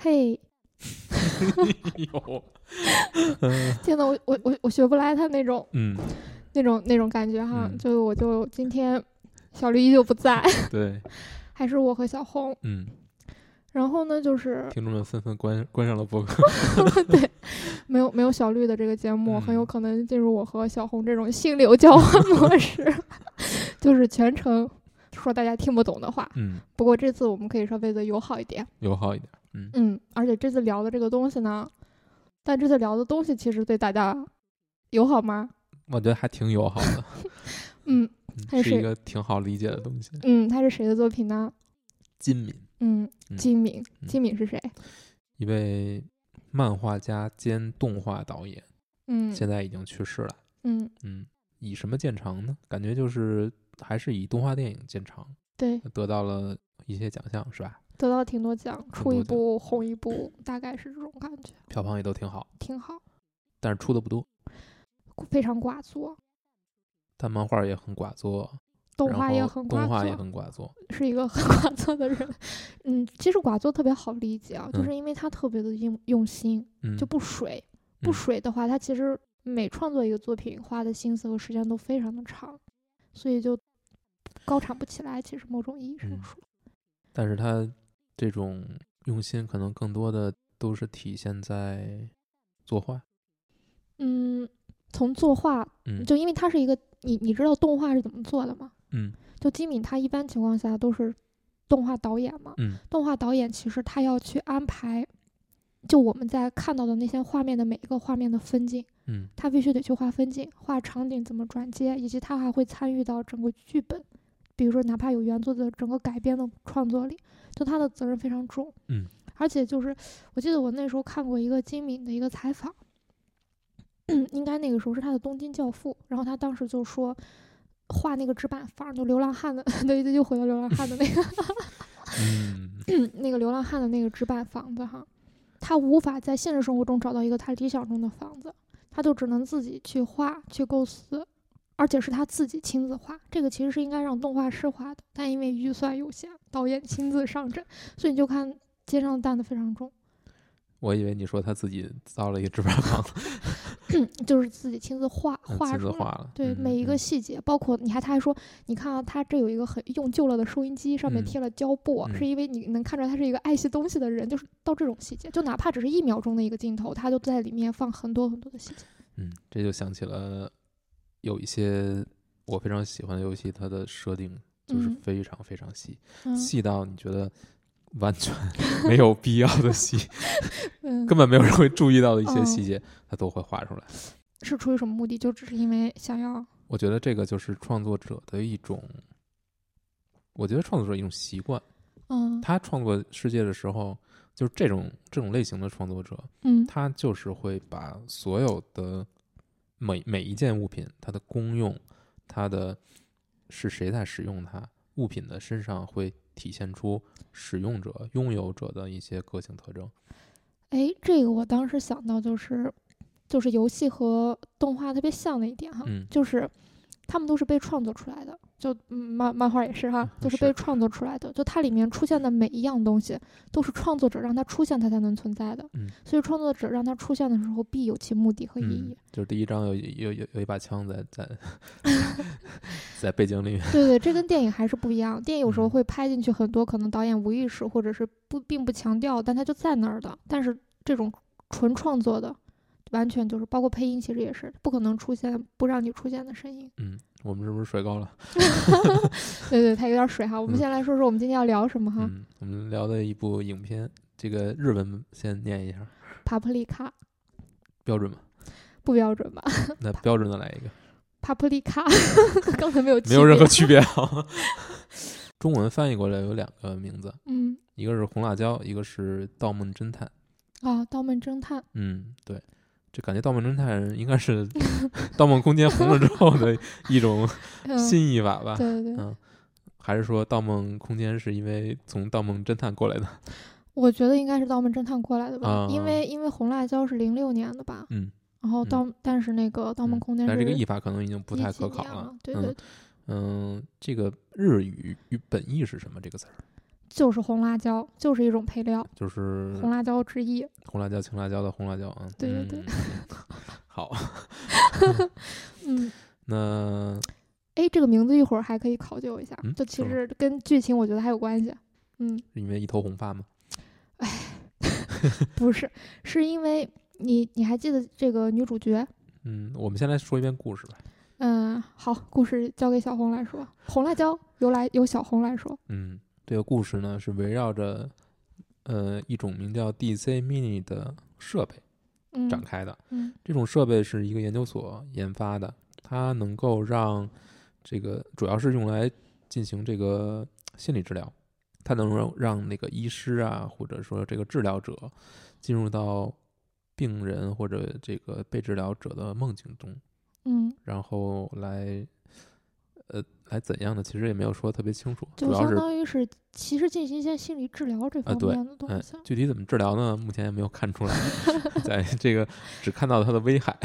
嘿，有，天呐，我我我我学不来他那种嗯，那种那种感觉哈，嗯就我就今天小绿依旧不在，对，还是我和小红。嗯，然后呢，就是听众们纷纷关关上了播客。对没有没有小绿的这个节目，很有嗯可能进入我和小红这种心流交换模式，就是全程说大家听不懂的话。嗯，不过这次我们可以稍微的友好一点，友好一点。嗯，嗯，而且这次聊的这个东西呢，但这次聊的东西其实对大家友好吗？我觉得还挺友好的，嗯是是一个挺好理解的东西。嗯，他是谁的作品呢？金敏，嗯，嗯金敏，嗯金敏是谁？一位漫画家兼动画导演，嗯现在已经去世了。嗯，嗯，以什么见长呢？感觉就是还是以动画电影见长，对，得到了一些奖项，是吧？得到挺多奖，出一部红一部，大概是这种感觉，票房也都挺好，挺好，但是出的不多。非常寡作，但漫画也很寡作，动画也很寡作，动画也很寡作。是一个很 寡作的人。嗯，其实寡作特别好理解啊，就嗯是因为他特别的用用心，嗯，就不水。不嗯水的话，他其实每创作一个作品花的心思和时间都非常的长，所以就高产不起来。其实某种意义上嗯说，但是他这种用心，可能更多的都是体现在作画。嗯，从作画，嗯就因为他是一个，你你知道动画是怎么做的吗？嗯就金敏他一般情况下都是动画导演嘛，嗯动画导演其实他要去安排，就我们在看到的那些画面的每一个画面的分镜，嗯他必须得去画分镜，画场景怎么转接，以及他还会参与到整个剧本，比如说哪怕有原作的整个改编的创作里，就他的责任非常重。嗯，而且就是我记得我那时候看过一个金敏的一个采访，应该那个时候是他的《东京教父》，然后他当时就说。画那个纸板房，就流浪汉的，对 对，就回到流浪汉的那个，嗯 那个流浪汉的那个纸板房子哈，他无法在现实生活中找到一个他理想中的房子，他就只能自己去画去构思，而且是他自己亲自画。这个其实是应该让动画师画的，但因为预算有限，导演亲自上阵，所以你就看肩上的担子非常重，我以为你说他自己造了一个纸板房，就是自己亲自画画出来。自画了。对嗯每一个嗯细节，包括你还他还说，你看啊，他这有一个很用旧了的收音机，上面嗯贴了胶布，嗯是因为你能看出来他是一个爱惜东西的人，就是到这种细节，就哪怕只是一秒钟的一个镜头，他就在里面放很多很多的细节。嗯，这就想起了有一些我非常喜欢的游戏，它的设定就是嗯。非常非常细，嗯。细到你觉得完全 没有必要的细，嗯，根本没有人会注意到的一些哦。细节，它都会画出来。是出于什么目的？就只是因为想要，我觉得这个就是创作者的一种，我觉得创作者一种习惯。嗯。他创作世界的时候，就是这种这种类型的创作者，嗯。他就是会把所有的每每一件物品，它的功用，它的是谁在使用它，物品的身上会体现出使用者、拥有者的一些个性特征。哎，这个我当时想到就是，就是游戏和动画特别像的一点哈，嗯就是他们都是被创作出来的，就嗯漫漫画也是哈，就是是被创作出来的，就它里面出现的每一样东西都是创作者让它出现，它才能存在的，嗯所以创作者让它出现的时候必有其目的和意嗯义。，就是第一章有有有有一把枪在在 在背景里面。对对，这跟电影还是不一样。电影有时候嗯会拍进去很多可能导演无意识或者是不并不强调，但它就在那儿的。但是这种纯创作的，完全就是包括配音，其实也是不可能出现不让你出现的声音。嗯，我们是不是水高了？对 对，它有点水哈。我们嗯先来说说我们今天要聊什么哈？嗯，我们聊的一部影片，这个日文先念一下，帕普利卡标准吗？不标准吧？那标准的来一个，帕普利卡刚才没有没有任何区区别啊。中文翻译过来有两个名字，嗯一个是红辣椒，一个是盗梦侦探。啊，盗梦侦探。嗯，对，这感觉盗梦侦探应该是《盗梦空间》红了之后的一种嗯，新译法吧？对对对，嗯，还是说《盗梦空间》是因为从《盗梦侦探》过来的？我觉得应该是盗梦侦探过来的吧，啊因为因为红辣椒是零六年的吧，嗯，然后嗯盗但是那个盗梦嗯空间但是这个译法可能已经不太可考年了。对对嗯对，嗯，这个日语语本意是什么？这个词儿？就是红辣椒，就是一种配料，就是红辣椒之一。红辣椒、青辣椒的红辣椒啊。对对对嗯 好，嗯，那哎，这个名字一会儿还可以考究一下，嗯就其实跟剧情我觉得还有关系。嗯，是因为一头红发吗？哎不是，是因为你你还记得这个女主角？嗯，我们先来说一遍故事吧。嗯，好，故事交给小红来说。红辣椒由来由小红来说。嗯，这个故事呢是围绕着呃一种名叫 DC Mini 的设备嗯。展开的。嗯。这种设备是一个研究所研发的，它能够让这个主要是用来进行这个心理治疗，它能让让那个医师啊，或者说这个治疗者进入到病人或者这个被治疗者的梦境中，嗯，然后来呃来怎样的，其实也没有说特别清楚，就相当于是其实进行一些心理治疗这方面的东嗯西。，具体怎么治疗呢？目前也没有看出来，在 这个只看到它的危害。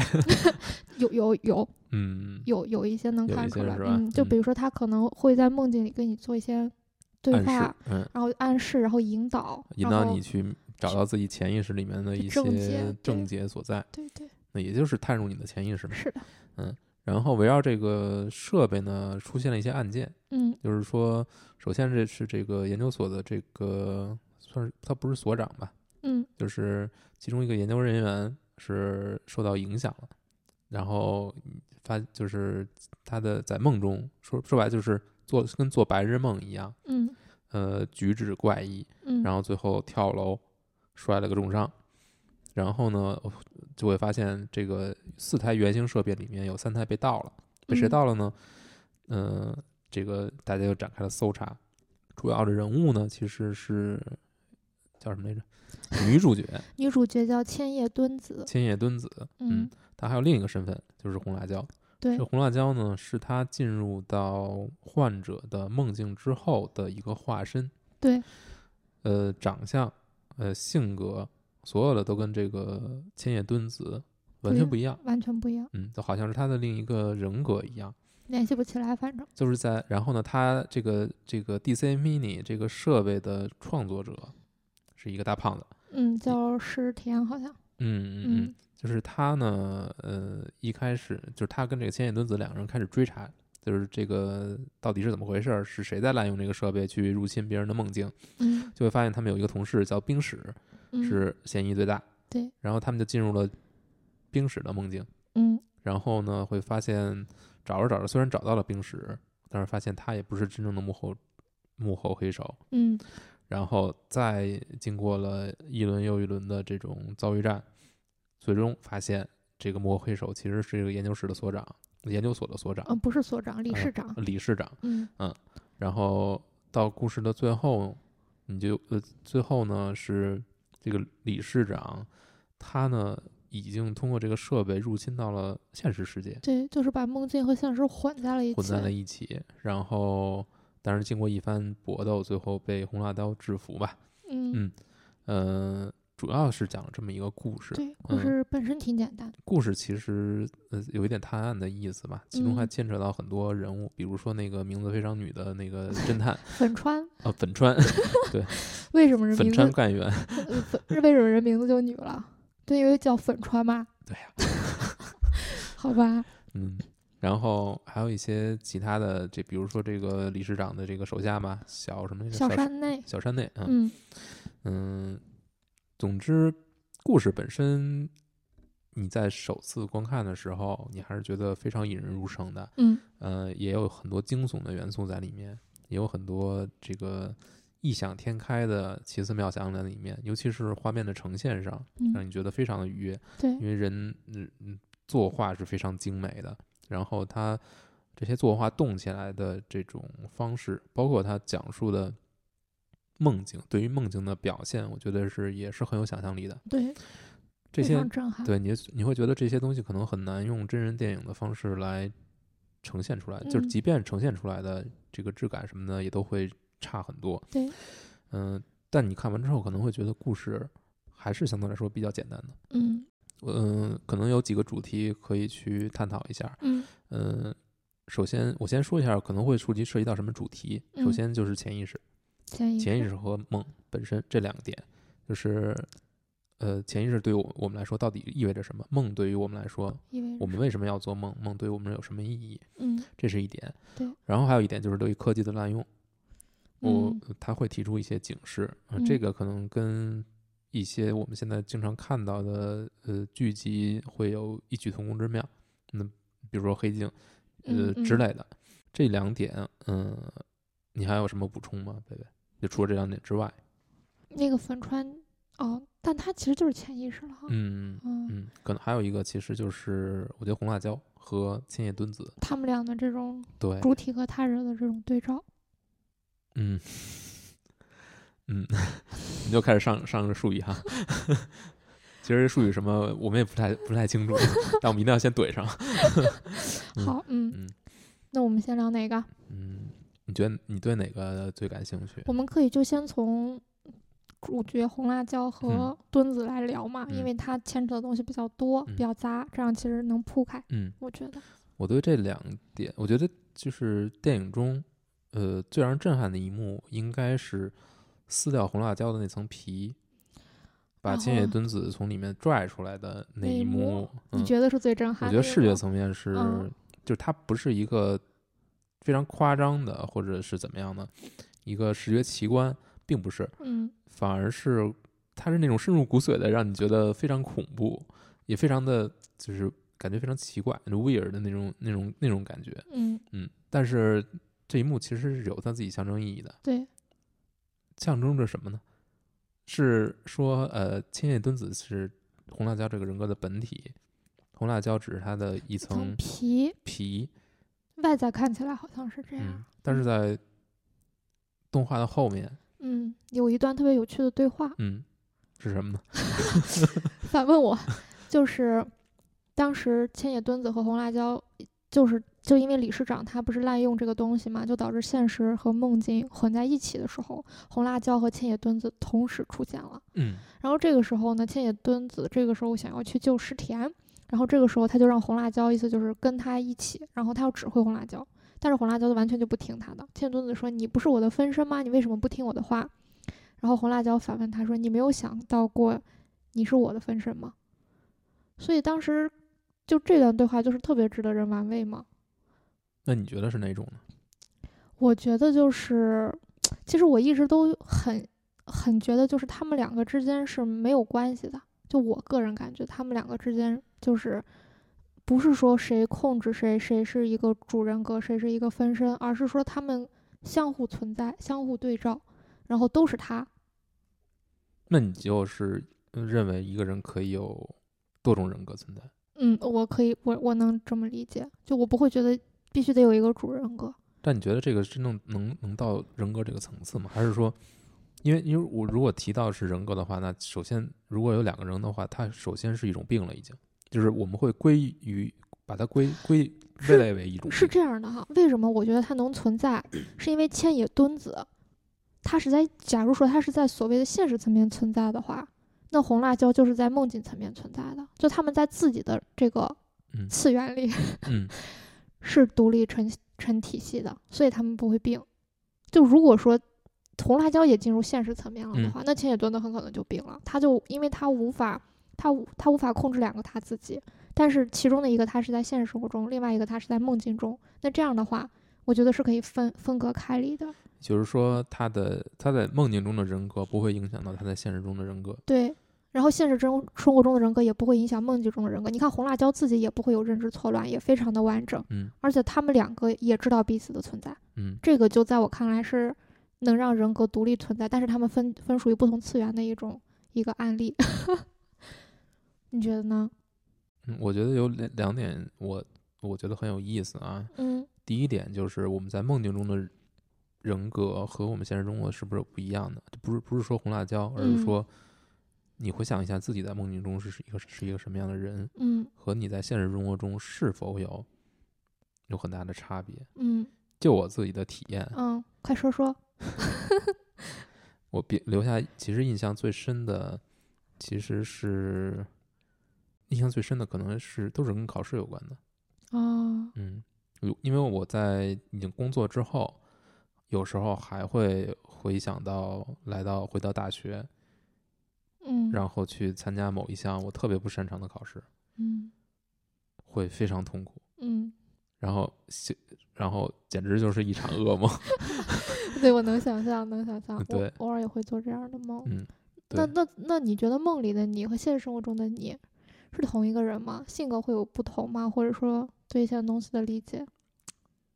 有有有嗯，有有一些能看出来，嗯，就嗯比如说他可能会在梦境里跟你做一些对话，，嗯，然后暗示，然后引导，引导你去找到自己潜意识里面的一些症结所在，对对，那也就是探入你的潜意识嘛。是的，然后围绕这个设备呢，出现了一些案件，嗯。就是说，首先这是这个研究所的这个算是他不是所长吧，嗯。就是其中一个研究人员是受到影响了，然后发就是他的在梦中说说白就是做跟做白日梦一样，嗯。呃，举止怪异，嗯，然后最后跳楼摔了个重伤，然后呢就会发现这个四台原型设备里面有三台被盗了，被谁嗯盗了呢？嗯、这个大家就展开了搜查，主要的人物呢其实是叫什么来着？女主角 女主角叫千叶敦子，千叶敦子，嗯，她还有另一个身份就是红辣椒。对这，红辣椒呢是她进入到患者的梦境之后的一个化身。对，呃，长相、呃，性格，所有的都跟这个千叶敦子完全不一样。完全不一样，嗯，就好像是他的另一个人格一样。联系不起来，反正，就是在，然后呢，他这个这个 DC Mini 这个设备的创作者是一个大胖子。嗯，叫石田好像，嗯嗯嗯嗯，就是他呢，呃，一开始就是他跟这个千叶敦子两个人开始追查，就是这个到底是怎么回事儿，是谁在滥用这个设备去入侵别人的梦境，嗯就会发现他们有一个同事叫冰史，嗯，是嫌疑最大。对，然后他们就进入了冰史的梦境，嗯然后呢，会发现找着找着，虽然找到了冰史，但是发现他也不是真正的幕后幕后黑手。嗯然后再经过了一轮又一轮的这种遭遇战，最终发现这个幕后黑手其实是一个研究室的所长，研究所的所长，嗯，不是所长，理呃事长，理事长。嗯然后到故事的最后，你就呃，最后呢是这个理事长，他呢已经通过这个设备入侵到了现实世界，对，就是把梦境和现实混在了一起，混在了一起。然后，但是经过一番搏斗，最后被红辣椒制服吧。嗯嗯呃，主要是讲了这么一个故事。对，故嗯事本身挺简单。的，故事其实呃有一点探案的意思吧，其中还嗯牵扯到很多人物，比如说那个名字非常女的那个侦探，粉川。呃，粉川 对，为什么人粉川干员。是为什么人名字就女了？对，因为叫粉川嘛。对呀、好吧，嗯，然后还有一些其他的，这比如说这个理事长的这个手下嘛，小什么？小山山内，小山内，嗯嗯。嗯，总之，故事本身你在首次观看的时候，你还是觉得非常引人入胜的。嗯呃，也有很多惊悚的元素在里面，也有很多这个异想天开的奇思妙想在里面，尤其是画面的呈现上，让嗯，你觉得非常的愉悦。对因，为人嗯嗯作画是非常精美的，然后他这些作画动起来的这种方式，包括他讲述的梦境，对于梦境的表现，我觉得是也是很有想象力的。对，这些。对你你会觉得这些东西可能很难用真人电影的方式来呈现出来，就是嗯即便呈现出来的这个质感什么的也都会差很多。对，嗯、但你看完之后可能会觉得故事还是相对来说比较简单的。嗯嗯，可能有几个主题可以去探讨一下。嗯嗯，首先我先说一下可能会触及涉及到什么主题。首嗯先就是潜意识，潜意识和梦本身这两个点，就是呃，潜意识对于我我们来说到底意味着什么？梦对于我们来说，我们为什么要做梦？梦对我们有什么意义？嗯这是一点。对。然后还有一点就是对于科技的滥用，我嗯他会提出一些警示啊、嗯这个可能跟一些我们现在经常看到的呃剧集会有异曲同工之妙。那比如说黑镜，呃嗯嗯之类的，这两点，嗯、你还有什么补充吗，贝贝？就除了这两点之外，那个粉川哦，但它其实就是潜意识了哈。嗯嗯，嗯，可能还有一个其实就是我觉得红辣椒和千叶敦子，他们俩的这种对，主体和他人的这种对照，嗯，嗯，你就开始上上个术语哈。其实术语什么我们也不太不太清楚，但我们一定要先怼上。嗯好，嗯，嗯那我们先聊哪个？嗯，你觉得你对哪个最感兴趣？我们可以就先从主角红辣椒和墩子来聊嘛，因嗯为它牵扯的东西比较多，嗯比较杂，这样其实能铺开。嗯，我觉得，我对这两点，我觉得就是电影中，呃，最让人震撼的一幕，应该是撕掉红辣椒的那层皮，把千叶后敦子从里面拽出来的那那一幕你觉得是最震撼的？我觉得视觉层面是，嗯就是它不是一个非常夸张的，或者是怎么样的一个视觉奇观，并不是，嗯反而是它是那种深入骨髓的，让你觉得非常恐怖，也非常的就是感觉非常奇怪、weird 的那种那种那种感觉。嗯，嗯，但是这一幕其实是有它自己象征意义的，对，象征着什么呢？是说，呃，千叶敦子是红辣椒这个人格的本体，红辣椒只是它的一层层皮皮，外在看起来好像是这样嗯，，但是在动画的后面，嗯，有一段特别有趣的对话，嗯，是什么呢？反问我，就是当时千野敦子和红辣椒，就是就因为理事长他不是滥用这个东西嘛，就导致现实和梦境混在一起的时候，红辣椒和千野敦子同时出现了。嗯然后这个时候呢，千野敦子这个时候想要去救石田，然后这个时候他就让红辣椒意思就是跟他一起，然后他要指挥红辣椒，但是红辣椒就完全就不听他的。千叶敦子说：“你不是我的分身吗？你为什么不听我的话？”然后红辣椒反问他说：“你没有想到过你是我的分身吗？”所以当时就这段对话就是特别值得人玩味嘛。那你觉得是哪种呢？我觉得就是，其实我一直都很很觉得，就是他们两个之间是没有关系的。就我个人感觉，他们两个之间就是不是说谁控制谁，谁是一个主人格，谁是一个分身，而是说他们相互存在、相互对照，然后都是他。那你就是呃认为一个人可以有多种人格存在？嗯，我可以，我我能这么理解，就我不会觉得必须得有一个主人格。但你觉得这个真正能能到人格这个层次吗？还是说，因为因为我如果提到是人格的话，那首先如果有两个人的话，他首先是一种病了，已经就是我们会归于把它归归归类为一种是病这样的哈，为什么我觉得它能存在？是因为千野敦子，它是在假如说它是在所谓的现实层面存在的话，那红辣椒就是在梦境层面存在的，就他们在自己的这个嗯次元里嗯 是独立成成体系的，所以他们不会病。就如果说红辣椒也进入现实层面了的嗯话，那千野敦子很可能就病了，他就因为他无法。他无他无法控制两个他自己，但是其中的一个他是在现实生活中，另外一个他是在梦境中。那这样的话，我觉得是可以分分隔开离的。就是说他的他在梦境中的人格不会影响到他在现实中的人格。对，然后现实中生活中的人格也不会影响梦境中的人格。你看红辣椒自己也不会有认知错乱，也非常的完整，嗯而且他们两个也知道彼此的存在。嗯这个就在我看来是能让人格独立存在，但是他们分分属于不同次元的一种一个案例。你觉得呢？嗯，我觉得有两两点我我觉得很有意思啊。嗯第一点就是我们在梦境中的人格和我们现实中的是不是有不一样的？就不是不是说红辣椒，而嗯是说你回想一下自己在梦境中是是一个是一个什么样的人，嗯和你在现实生活中是否有有很大的差别。嗯就我自己的体验，嗯，快说说。我别留下其实印象最深的，其实是印象最深的可能是都是跟考试有关的。哦，嗯，因为我在已经工作之后，有时候还会回想到来到回到大学，嗯，然后去参加某一项我特别不擅长的考试，嗯会非常痛苦，嗯，然后想然后简直就是一场噩梦。对我能想象，能想象，我对偶尔也会做这样的梦。嗯，那对那那你觉得梦里的你和现实生活中的你是同一个人吗？性格会有不同吗？或者说对一些东西的理解？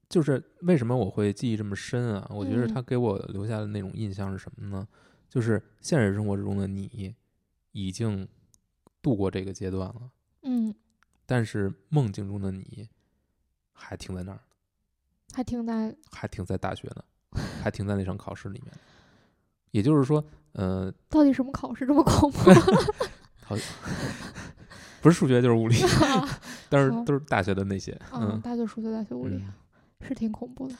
就是为什么我会记忆这么深啊？我觉得嗯他给我留下的那种印象是什么呢？就是现实生活中的你已经度过这个阶段了，嗯，但是梦境中的你还停在那儿，还停在还停在大学呢，还停在那场考试里面。也就是说，呃，到底什么考试这么恐怖？不是数学就是物理，但是都是大学的那些，嗯，嗯大学数学、大学物理嗯，是挺恐怖的。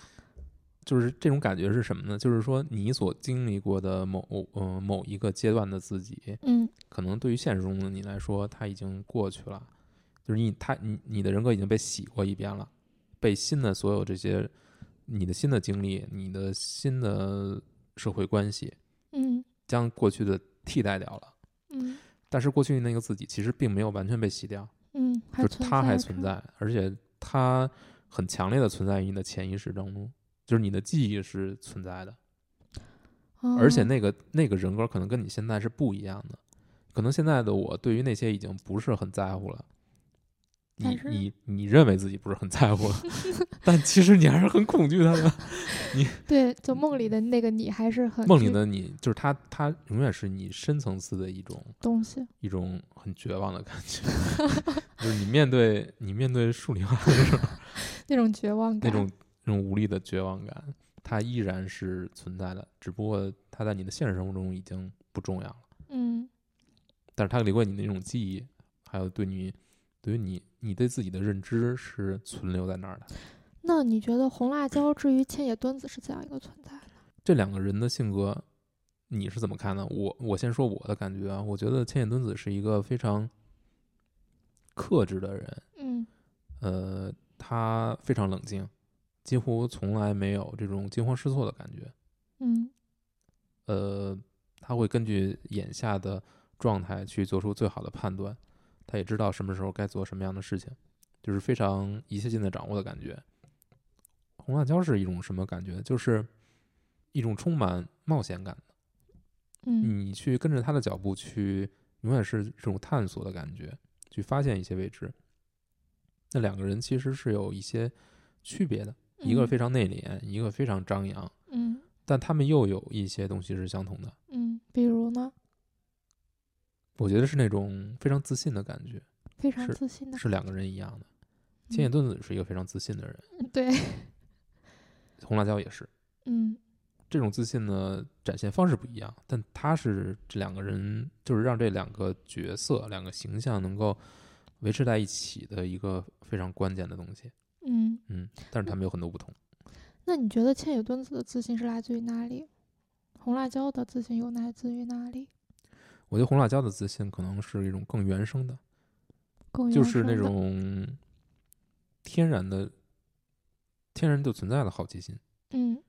就是这种感觉是什么呢？就是说你所经历过的某呃某一个阶段的自己，嗯可能对于现实中的你来说，它已经过去了，就是你他你你的人格已经被洗过一遍了，被新的所有这些你的新的经历、你的新的社会关系，嗯将过去的替代掉了。嗯但是过去那个自己其实并没有完全被洗掉，嗯，还就是它还存。在，而且它很强烈的存在于你的潜意识当中，就是你的记忆是存在的。而且哦那个那个人格可能跟你现在是不一样的，可能现在的我对于那些已经不是很在乎了。你你你认为自己不是很在乎了，但其实你还是很恐惧他的。你对，就梦里的那个你还是很梦里的你，就是他，他永远是你深层次的一种东西。一种很绝望的感觉，就是你面对你面对数理化的时候，那种绝望感，那种那种无力的绝望感，它依然是存在的，只不过它在你的现实生活中已经不重要了。嗯但是它留给你的那种记忆，还有对你对于你你对自己的认知是存留在那儿的。那你觉得红辣椒至于千野敦子是怎样一个存在呢？这两个人的性格，你是怎么看呢？我我先说我的感觉啊，我觉得千野敦子是一个非常克制的人，嗯呃，他非常冷静，几乎从来没有这种惊慌失措的感觉。嗯呃，他会根据眼下的状态去做出最好的判断，他也知道什么时候该做什么样的事情，就是非常一切尽在掌握的感觉。红辣椒是一种什么感觉？就是一种充满冒险感的，嗯你去跟着他的脚步去，永远是这种探索的感觉，去发现一些未知。那两个人其实是有一些区别的，一个嗯非常内敛，一个非常张扬，嗯但他们又有一些东西是相同的。嗯，比如呢，我觉得是那种非常自信的感觉，非常自信的，是两个人一样的。千叶嗯敦子是一个非常自信的人，对，红辣椒也是。嗯这种自信呢，展现方式不一样，但他是这两个人，就是让这两个角色、两个形象能够维持在一起的一个非常关键的东西。嗯。嗯，但是他们有很多不同。那你觉得千野敦子的自信是来自于哪里？红辣椒的自信又来自于哪里？我觉得红辣椒的自信可能是一种更原生的，更就是那种天然的、天然就存在的好奇心。嗯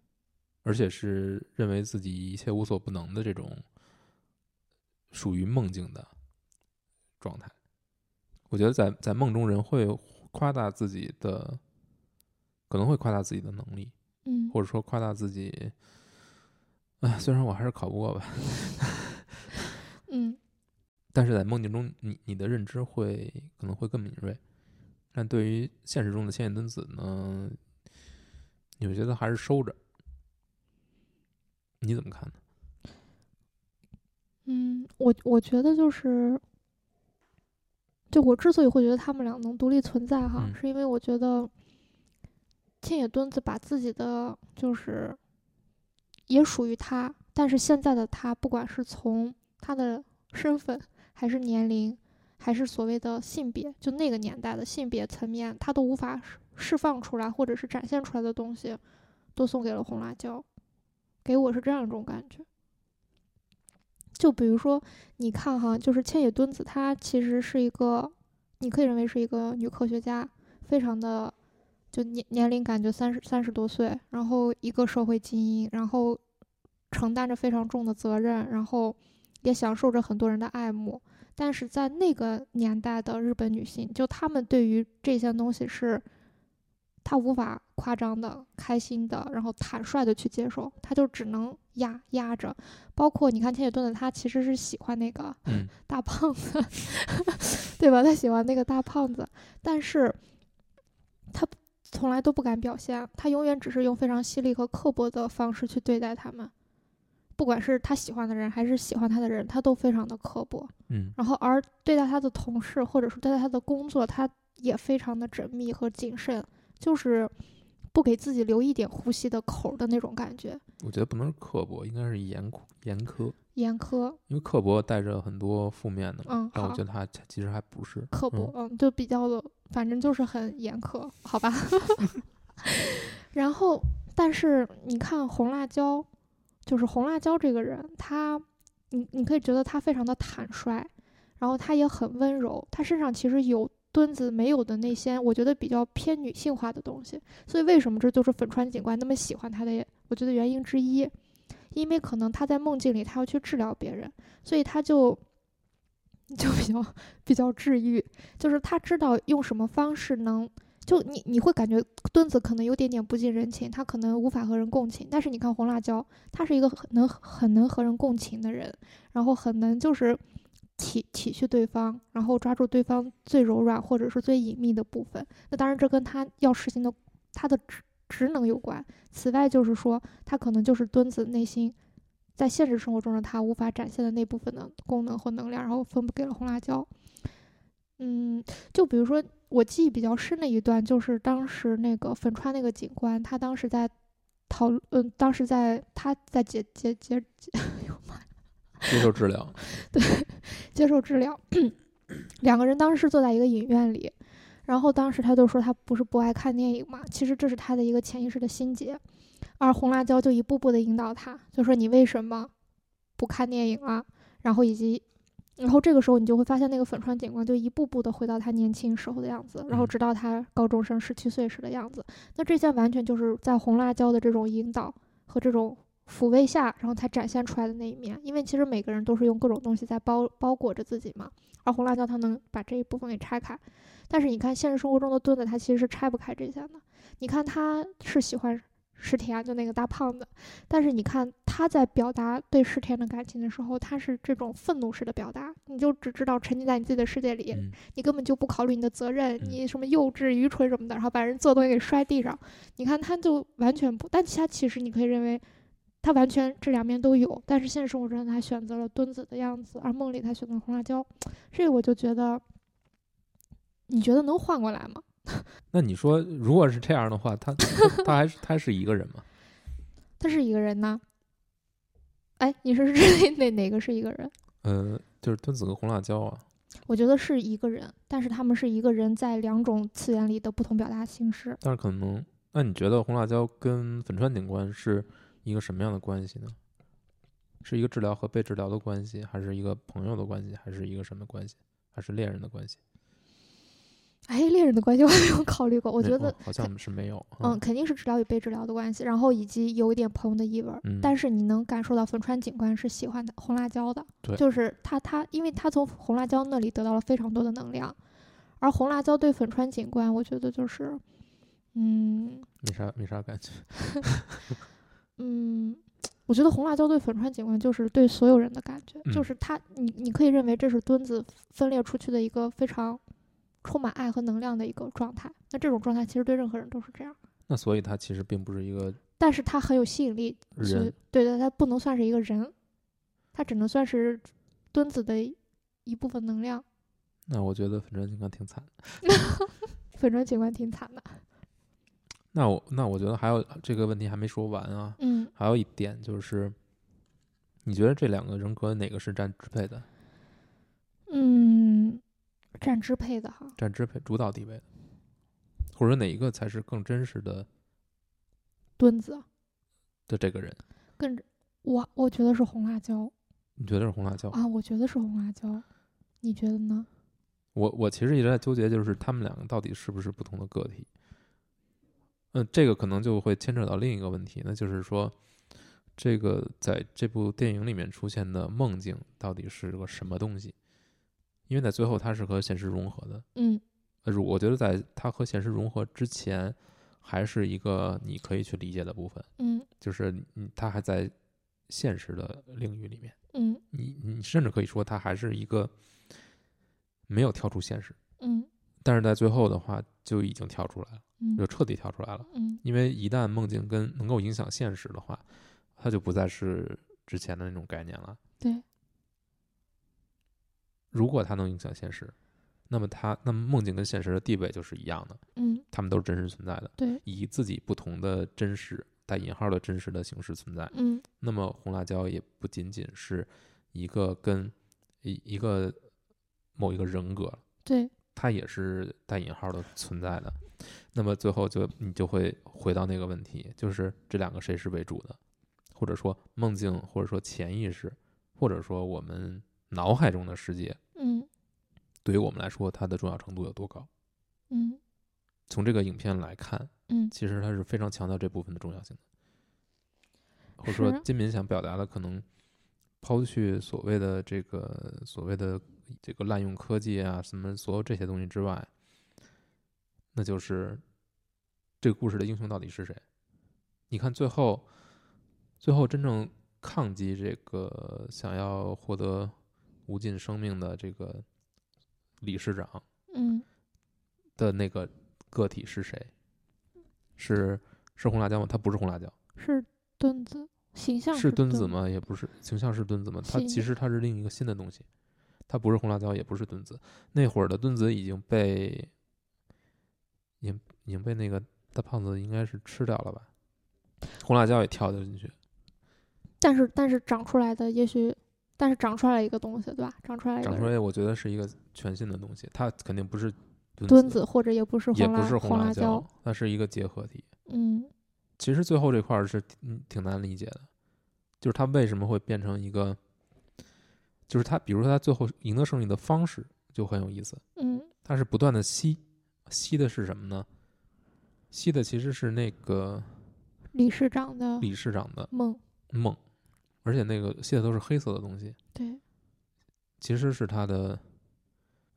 而且是认为自己一切无所不能的这种属于梦境的状态。我觉得在在梦中，人会夸大自己的，可能会夸大自己的能力，嗯或者说夸大自己。哎，虽然我还是考不过吧，嗯但是在梦境中，你你的认知会可能会更敏锐。但对于现实中的千叶敦子呢，你会觉得还是收着。你怎么看呢？嗯，我我觉得就是，就我之所以会觉得他们俩能独立存在哈，嗯是因为我觉得千野墩子把自己的就是也属于他，但是现在的他，不管是从他的身份，还是年龄，还是所谓的性别，就那个年代的性别层面，他都无法释放出来或者是展现出来的东西，都送给了红辣椒。给我是这样一种感觉。就比如说，你看哈，就是千野敦子，她其实是一个，你可以认为是一个女科学家，非常的就年年龄感觉三十三十多岁，然后一个社会精英，然后承担着非常重的责任，然后也享受着很多人的爱慕。但是在那个年代的日本女性，就她们对于这些东西是，她无法夸张的、开心的，然后坦率的去接受，她就只能压压着。包括你看千雪盾的，她其实是喜欢那个嗯 大胖子，对吧？她喜欢那个大胖子，但是她从来都不敢表现，她永远只是用非常犀利和刻薄的方式去对待他们。不管是他喜欢的人还是喜欢他的人，他都非常的刻薄。嗯然后而对待他的同事或者说对待他的工作，他也非常的缜密和谨慎，就是不给自己留一点呼吸的口儿的那种感觉，我觉得不能是刻薄，应该是严苛严苛，严苛。因为刻薄带着很多负面的嘛。嗯，但我觉，得他其实还不是刻薄，嗯，就比较的，反正就是很严苛，好吧。然后，但是你看红辣椒，就是红辣椒这个人，他，你你可以觉得他非常的坦率，然后他也很温柔，他身上其实有墩子没有的那些，我觉得比较偏女性化的东西。所以为什么这就是粉川警官那么喜欢他的，我觉得原因之一，因为可能他在梦境里他要去治疗别人，所以他就就比较比较治愈，就是他知道用什么方式能。就你你会感觉墩子可能有点点不近人情，他可能无法和人共情。但是你看红辣椒，他是一个很能很能和人共情的人，然后很能就是体体恤对方，然后抓住对方最柔软或者是最隐秘的部分。那当然，这跟他要实行的他的职职能有关。此外，就是说他可能就是墩子内心在现实生活中的他无法展现的那部分的功能和能量，然后分布给了红辣椒。嗯，就比如说我记忆比较深的一段，就是当时那个粉川那个警官，他当时在讨论，嗯，当时在他在接接接接，哎呦妈呀，接受治疗。对接受治疗。两个人当时是坐在一个影院里，然后当时他就说他不是不爱看电影嘛，其实这是他的一个潜意识的心结。而红辣椒就一步步的引导他，就说你为什么不看电影啊？然后以及，然后这个时候你就会发现那个粉川警官就一步步的回到他年轻时候的样子，然后嗯直到他高中生十七岁时的样子。那这些完全就是在红辣椒的这种引导和这种抚慰下，然后才展现出来的那一面。因为其实每个人都是用各种东西在包包裹着自己嘛，而红辣椒它能把这一部分给拆开。但是你看现实生活中的墩子，他其实是拆不开这些的。你看他是喜欢石田，就那个大胖子，但是你看他在表达对石田的感情的时候，他是这种愤怒式的表达，你就只知道沉浸在你自己的世界里，嗯你根本就不考虑你的责任，嗯你什么幼稚、愚蠢什么的，然后把人做东西给摔地上。你看他就完全不，但他其实你可以认为。他完全这两面都有，但是现实生活中他选择了墩子的样子，而梦里他选择了红辣椒，这个我就觉得，你觉得能换过来吗？那你说，如果是这样的话，他他他还是他是一个人吗？他是一个人呢？哎，你是指哪哪个是一个人？呃，就是墩子和红辣椒啊。我觉得是一个人，但是他们是一个人在两种次元里的不同表达形式。但是可能，那你觉得红辣椒跟粉川警官是一个什么样的关系呢？是一个治疗和被治疗的关系，还是一个朋友的关系，还是一个什么关系？还是恋人的关系？哎，恋人的关系 我没有考虑过，我觉得哦好像是没有。嗯，肯定是治疗与被治疗的关系，然后以及有一点朋友的意味儿。嗯但是你能感受到粉川警官是喜欢的红辣椒的，对就是他他，因为他从红辣椒那里得到了非常多的能量，而红辣椒对粉川警官，我觉得就是，嗯没啥没啥感觉。嗯，我觉得红辣椒对粉川警官就是对所有人的感觉，就嗯是他，你你可以认为这是墩子分裂出去的一个非常充满爱和能量的一个状态。那这种状态其实对任何人都是这样。那所以他其实并不是一个但是他很有吸引力，是人，对对，他不能算是一个人，他只能算是墩子的一部分能量。那我觉得粉砖警官挺惨的。粉砖警官挺惨的，那我那我觉得还有这个问题还没说完啊，嗯，还有一点就是，你觉得这两个人格哪个是占支配的？嗯，占支配的哈，占支配主导地位的，或者说哪一个才是更真实的墩子的这个人？更我我觉得是红辣椒你觉得是红辣椒？啊，我觉得是红辣椒，你觉得呢？我我其实一直在纠结，就是他们两个到底是不是不同的个体？嗯，这个可能就会牵扯到另一个问题，那就是说，这个在这部电影里面出现的梦境到底是个什么东西？因为在最后它是和现实融合的。嗯我觉得在它和现实融合之前，还是一个你可以去理解的部分，嗯就是你它还在现实的领域里面，嗯你你甚至可以说它还是一个没有跳出现实，嗯但是在最后的话就已经跳出来了，嗯就彻底跳出来了。嗯因为一旦梦境跟能够影响现实的话，它就不再是之前的那种概念了。对，如果它能影响现实，那么它那么梦境跟现实的地位就是一样的，嗯它们都是真实存在的，对，以自己不同的真实带引号的真实的形式存在。嗯那么红辣椒也不仅仅是一个跟一一个某一个人格。对，它也是带引号的存在的。那么最后就你就会回到那个问题，就是这两个谁是为主的，或者说梦境，或者说潜意识，或者说我们脑海中的世界，嗯。对于我们来说它的重要程度有多高？嗯。从这个影片来看，嗯。其实它是非常强调这部分的重要性的，或者说金敏想表达的可能抛去所谓的这个所谓的这个滥用科技啊，什么所有这些东西之外，那就是这个故事的英雄到底是谁？你看最后，最后真正抗击这个想要获得无尽生命的这个理事长嗯的那个个体是谁？是是红辣椒吗？他不是红辣椒，是墩子，形象是墩墩子？吗？也不是，形象是墩子吗？他其实他是另一个新的东西，他不是红辣椒，也不是墩子。那会儿的墩子已经被，已经已经被那个大胖子应该是吃掉了吧？红辣椒也跳了进去，但是但是长出来的也许，但是长出来一个东西，对吧？长出来一个长出来我觉得是一个全新的东西，它肯定不是墩墩子，或者也不是也红辣不是红辣椒，它是一个结合体。嗯其实最后这块儿是挺挺难理解的，就是它为什么会变成一个，就是它，比如说它最后赢得胜利的方式就很有意思，嗯它是不断的吸，吸的是什么呢？吸的其实是那个理事长的理事长的梦，梦，而且那个吸的都是黑色的东西，对，其实是他的，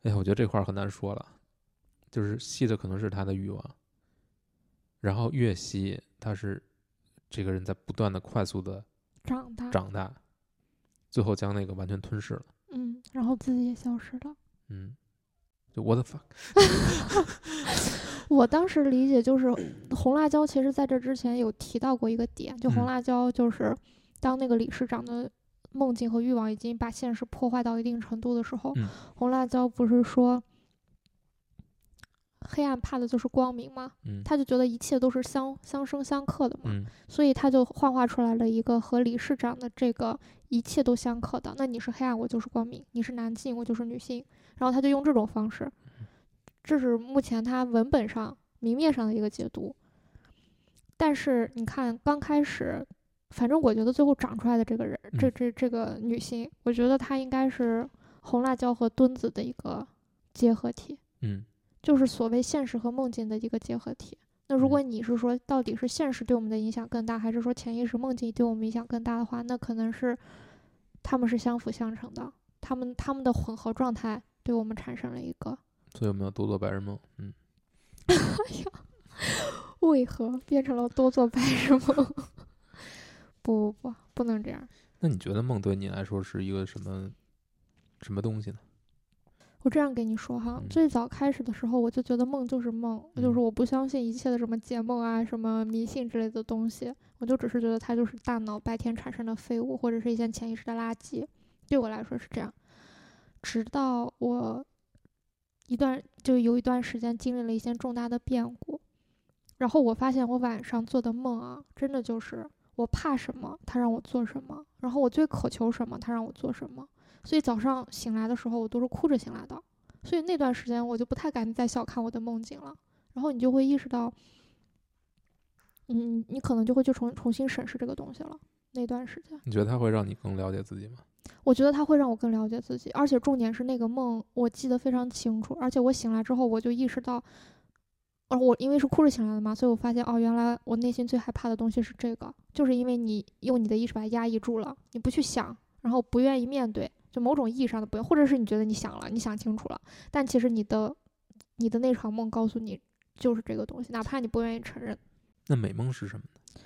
哎呀，我觉得这块儿很难说了，就是吸的可能是他的欲望，然后越吸，他是这个人在不断的快速的长大，长大，最后将那个完全吞噬了。嗯，然后自己也消失了。嗯，就 what the fuck？我当时理解就是，红辣椒其实在这之前有提到过一个点，就红嗯辣椒就是当那个理事长的梦境和欲望已经把现实破坏到一定程度的时候，嗯红辣椒不是说黑暗怕的就是光明吗？嗯他就觉得一切都是相相生相克的嘛，嗯所以他就幻化出来了一个和理事长的这个一切都相克的。那你是黑暗，我就是光明；你是男性，我就是女性。然后他就用这种方式，这是目前他文本上明面上的一个解读。但是你看，刚开始，反正我觉得最后长出来的这个人，这嗯这这个女性，我觉得她应该是红辣椒和墩子的一个结合体。嗯就是所谓现实和梦境的一个结合体。那如果嗯你是说到底是现实对我们的影响更大，还是说潜意识梦境对我们影响更大的话，那可能是他们是相辅相成的，他们他们的混合状态对我们产生了一个所以我们要多做白日梦。嗯，为何变成了多做白日梦？不不不，不能这样。那你觉得梦对你来说是一个什么什么东西呢？我这样跟你说哈，嗯最早开始的时候，我就觉得梦就是梦，就是嗯我不相信一切的什么解梦啊、什么迷信之类的东西，我就只是觉得它就是大脑白天产生的废物，或者是一些潜意识的垃圾。对我来说是这样。直到我一段就有一段时间经历了一些重大的变故，然后我发现我晚上做的梦啊，真的就是我怕什么，他让我做什么，然后我最渴求什么，他让我做什么。所以早上醒来的时候，我都是哭着醒来的。所以那段时间我就不太敢再小看我的梦境了。然后你就会意识到，嗯，你可能就会去重重新审视这个东西了。那段时间，你觉得它会让你更了解自己吗？我觉得它会让我更了解自己，而且重点是那个梦我记得非常清楚，而且我醒来之后我就意识到，而我因为是哭着醒来的嘛，所以我发现哦，原来我内心最害怕的东西是这个，就是因为你用你的意识把它压抑住了，你不去想，然后不愿意面对，就某种意义上的不愿，或者是你觉得你想了，你想清楚了，但其实你的你的那场梦告诉你就是这个东西，哪怕你不愿意承认。那美梦是什么呢？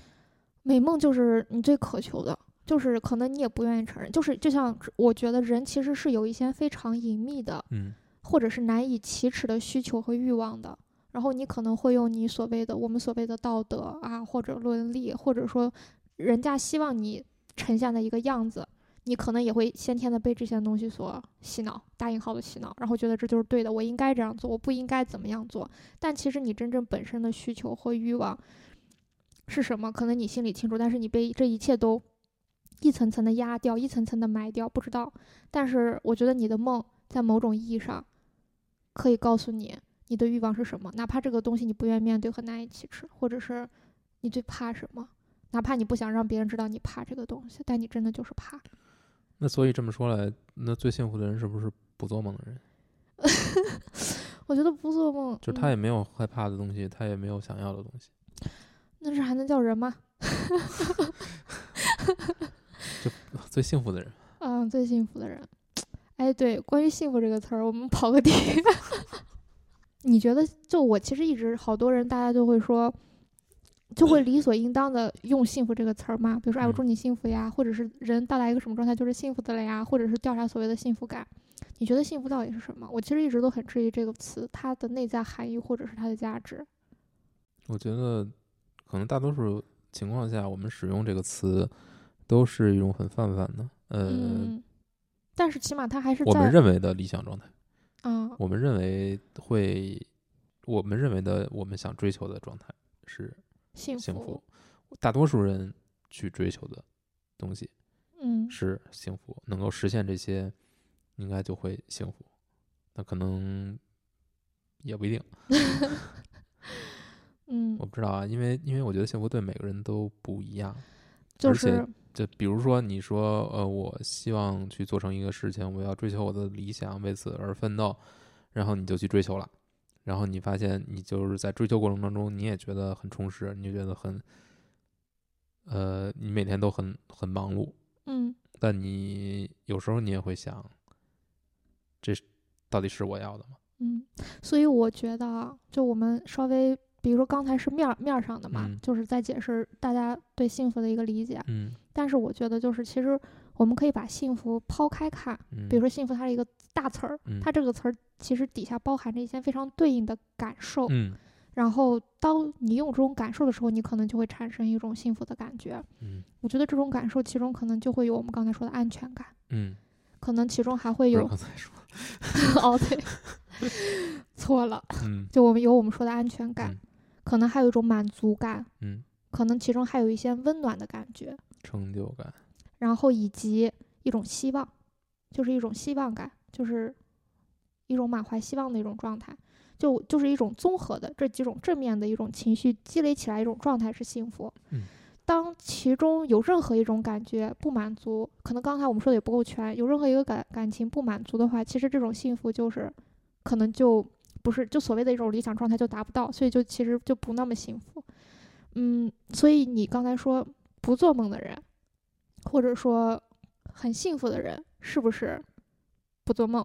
美梦就是你最渴求的，就是可能你也不愿意承认，就是就像我觉得人其实是有一些非常隐秘的，嗯或者是难以启齿的需求和欲望的。然后你可能会用你所谓的我们所谓的道德啊，或者伦理，或者说人家希望你呈现的一个样子，你可能也会先天的被这些东西所洗脑，大引号的洗脑，然后觉得这就是对的，我应该这样做，我不应该怎么样做。但其实你真正本身的需求和欲望是什么？可能你心里清楚，但是你被这一切都一层层的压掉，一层层的埋掉，不知道。但是我觉得你的梦在某种意义上可以告诉你。你的欲望是什么？哪怕这个东西你不愿面对和难以启齿，或者是你最怕什么？哪怕你不想让别人知道你怕这个东西，但你真的就是怕。那所以这么说来，那最幸福的人是不是不做梦的人？我觉得不做梦，就是他也没有害怕的东西，他也没有想要的东西。那这还能叫人吗？就最幸福的人。嗯，最幸福的人。哎，对，关于幸福这个词儿，我们跑个题。你觉得，就我其实一直好多人，大家就会说，就会理所应当的用幸福这个词儿嘛？比如说，哎，我祝你幸福呀，或者是人到达一个什么状态就是幸福的了呀，或者是调查所谓的幸福感。你觉得幸福到底是什么？我其实一直都很质疑这个词它的内在含义或者是它的价值。我觉得，可能大多数情况下，我们使用这个词都是一种很泛泛的，呃，嗯，但是起码它还是我们认为的理想状态。啊，我们认为会，我们认为的我们想追求的状态是幸幸福，大多数人去追求的东西嗯，是幸福，能够实现这些，应该就会幸福。那可能也不一定，嗯我，不知道啊，因为因为我觉得幸福对每个人都不一样。就而且是就比如说，你说，呃，我希望去做成一个事情，我要追求我的理想，为此而奋斗，然后你就去追求了，然后你发现你就是在追求过程当中，你也觉得很充实，你就觉得很，呃，你每天都很很忙碌，嗯但你有时候你也会想，这到底是我要的吗？嗯，所以我觉得啊，就我们稍微，比如说刚才是面儿面儿上的嘛，嗯就是在解释大家对幸福的一个理解。嗯但是我觉得，就是其实我们可以把幸福抛开看，嗯，比如说幸福它是一个大词儿，嗯。它这个词儿其实底下包含着一些非常对应的感受。嗯。然后当你有这种感受的时候，你可能就会产生一种幸福的感觉。嗯。我觉得这种感受其中可能就会有我们刚才说的安全感，嗯，可能其中还会有刚才说，哦对，错了，嗯。就我们有我们说的安全感，嗯。可能还有一种满足感，嗯，可能其中还有一些温暖的感觉，成就感，然后以及一种希望，就是一种希望感，就是一种满怀希望的一种状态，就就是一种综合的这几种正面的一种情绪积累起来一种状态是幸福。嗯当其中有任何一种感觉不满足，可能刚才我们说的也不够全，有任何一个感感情不满足的话，其实这种幸福就是可能就不是就所谓的一种理想状态就达不到，所以就其实就不那么幸福。嗯，所以你刚才说不做梦的人，或者说很幸福的人，是不是不做梦？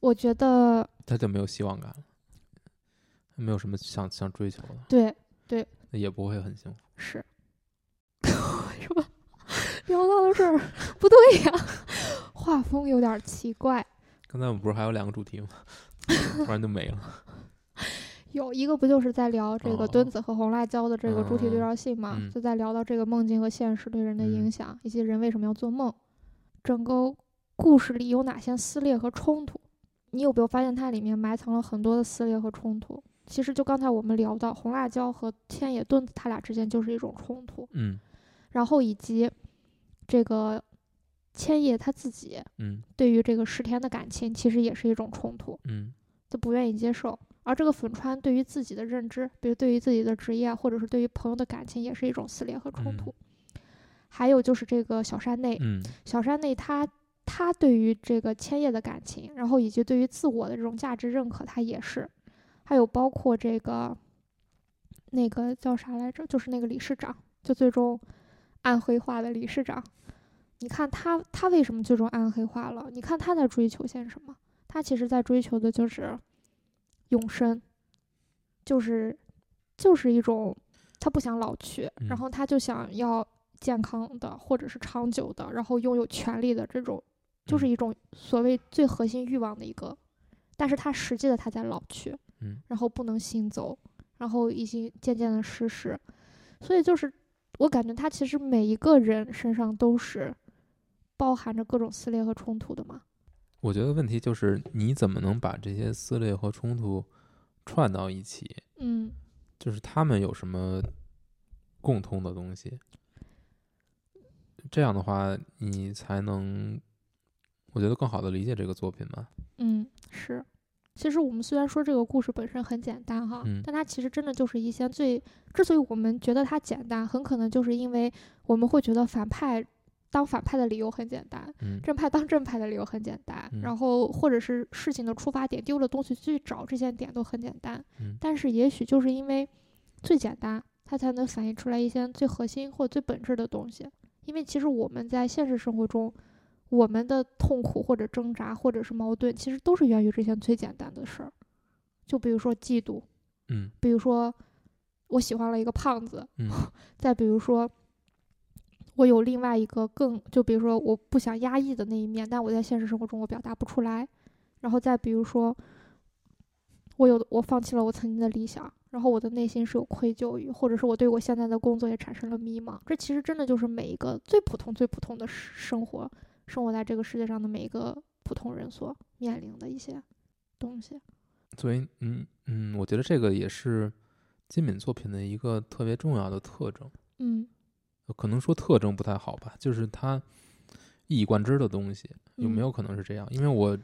我觉得他就没有希望感了，没有什么想想追求的，对，对也不会很幸福。是。为什么聊到的事儿不对呀？画风有点奇怪。刚才我们不是还有两个主题吗？突然就没了。有一个不就是在聊这个哦墩子和红辣椒的这个主体对嗯照性嘛？嗯就在聊到这个梦境和现实对人的影嗯响，以及人为什么要做梦，整个故事里有哪些撕裂和冲突？你有没有发现它里面埋藏了很多的撕裂和冲突？其实就刚才我们聊到红辣椒和千野墩子，他俩之间就是一种冲突，嗯然后以及这个千叶他自己嗯对于这个石田的感情，其实也是一种冲突。嗯就不愿意接受。而这个粉川对于自己的认知，比如对于自己的职业，或者是对于朋友的感情，也是一种撕裂和冲突。还有就是这个小山内，嗯小山内他他对于这个千叶的感情，然后以及对于自我的这种价值认可，他也是还有包括这个那个叫啥来着，就是那个理事长，就最终暗黑化的理事长。你看他，他为什么最终暗黑化了？你看他在追求些什么？他其实在追求的就是永生，就是就是一种他不想老去，嗯然后他就想要健康的或者是长久的，然后拥有权利的这种，就是嗯一种所谓最核心欲望的一个。但是他实际的他在老去，嗯然后不能行走，然后已经渐渐的失势，所以就是我感觉他其实每一个人身上都是包含着各种撕裂和冲突的嘛。我觉得问题就是你怎么能把这些撕裂和冲突串到一起？嗯，就是他们有什么共通的东西？这样的话，你才能，我觉得更好的理解这个作品吧。嗯，是。其实我们虽然说这个故事本身很简单哈，嗯但它其实真的就是一些最，之所以我们觉得它简单，很可能就是因为我们会觉得反派当反派的理由很简单，嗯。正派当正派的理由很简单，嗯。然后或者是事情的出发点丢了东西去找这些点都很简单，嗯。但是也许就是因为最简单，它才能反映出来一些最核心或最本质的东西。因为其实我们在现实生活中，我们的痛苦或者挣扎或者是矛盾，其实都是源于这些最简单的事儿。就比如说嫉妒，嗯。比如说我喜欢了一个胖子，嗯。再比如说我有另外一个更，就比如说我不想压抑的那一面，但我在现实生活中我表达不出来。然后再比如说，我有我放弃了我曾经的理想，然后我的内心是有愧疚于，或者是我对我现在的工作也产生了迷茫。这其实真的就是每一个最普通、最普通的生活，生活在这个世界上的每一个普通人所面临的一些东西。所以，嗯嗯，我觉得这个也是金敏作品的一个特别重要的特征。嗯可能说特征不太好吧，就是它一以贯之的东西，有没嗯。有可能是这样？因为我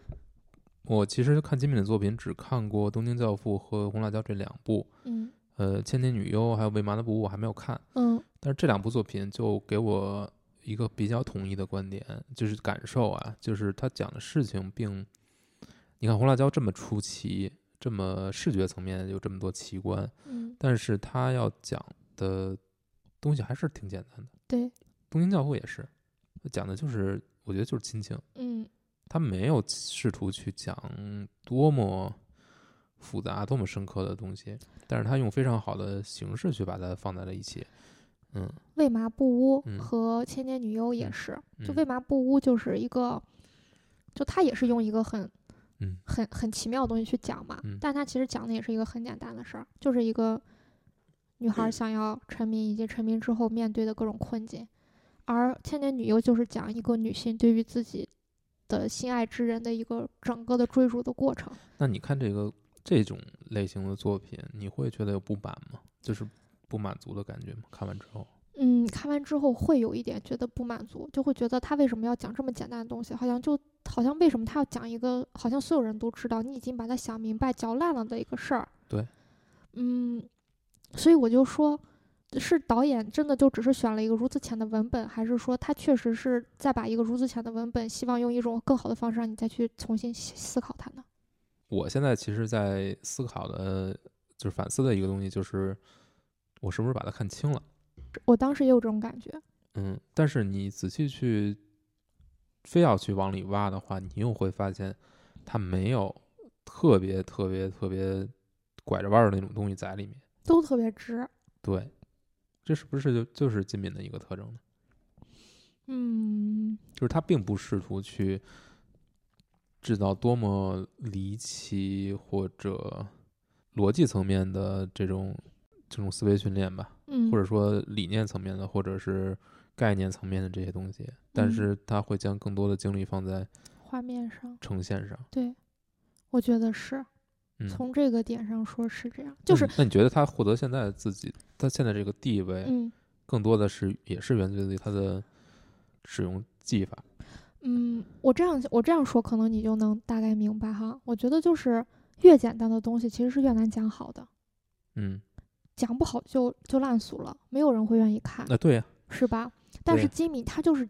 我其实看金敏的作品只看过《东京教父》和《红辣椒》这两部，嗯。呃，《千年女优》还有《未麻的不误》我还没有看，嗯。但是这两部作品就给我一个比较统一的观点，就是感受啊，就是他讲的事情并，你看《红辣椒》这么出奇，这么视觉层面有这么多奇观，嗯，但是他要讲的东西还是挺简单的。对，东京教父也是，讲的就是我觉得就是亲情，嗯他没有试图去讲多么复杂、多么深刻的东西，但是他用非常好的形式去把它放在了一起。嗯为麻不污嗯和千年女优也嗯是，嗯就为麻不污就是一个，就他也是用一个很嗯很很奇妙的东西去讲嘛，嗯但他其实讲的也是一个很简单的事儿，就是一个女孩儿想要成名以及成名之后面对的各种困境，而千年女优就是讲一个女性对于自己的心爱之人的一个整个的追逐的过程。那你看这个这种类型的作品，你会觉得有不满吗？就是不满足的感觉吗？看完之后，嗯，看完之后会有一点觉得不满足，就会觉得他为什么要讲这么简单的东西？好像就好像为什么他要讲一个好像所有人都知道，你已经把它想明白、嚼烂了的一个事儿？对，嗯，所以我就说，是导演真的就只是选了一个如此浅的文本，还是说他确实是在把一个如此浅的文本，希望用一种更好的方式让你再去重新思思考它呢？我现在其实，在思考的，就是反思的一个东西，就是我是不是把它看清了？我当时也有这种感觉。嗯，但是你仔细去，非要去往里挖的话，你又会发现，它没有特别特别特别拐着弯儿的那种东西在里面。都特别直，对，这是不是就就是金敏的一个特征呢？嗯就是他并不试图去制造多么离奇或者逻辑层面的这种这种思维训练吧，嗯，或者说理念层面的，或者是概念层面的这些东西，但嗯是他会将更多的精力放在画面上，呈现上。对，我觉得是。嗯，从这个点上说是这样，就是你那你觉得他获得现在自己他现在这个地位，嗯更多的是也是源自于他的使用技法？嗯，我这样我这样说，可能你就能大概明白哈。我觉得就是越简单的东西，其实是越难讲好的，嗯，讲不好就就烂俗了，没有人会愿意看，那对呀、是吧？但是金敏他就是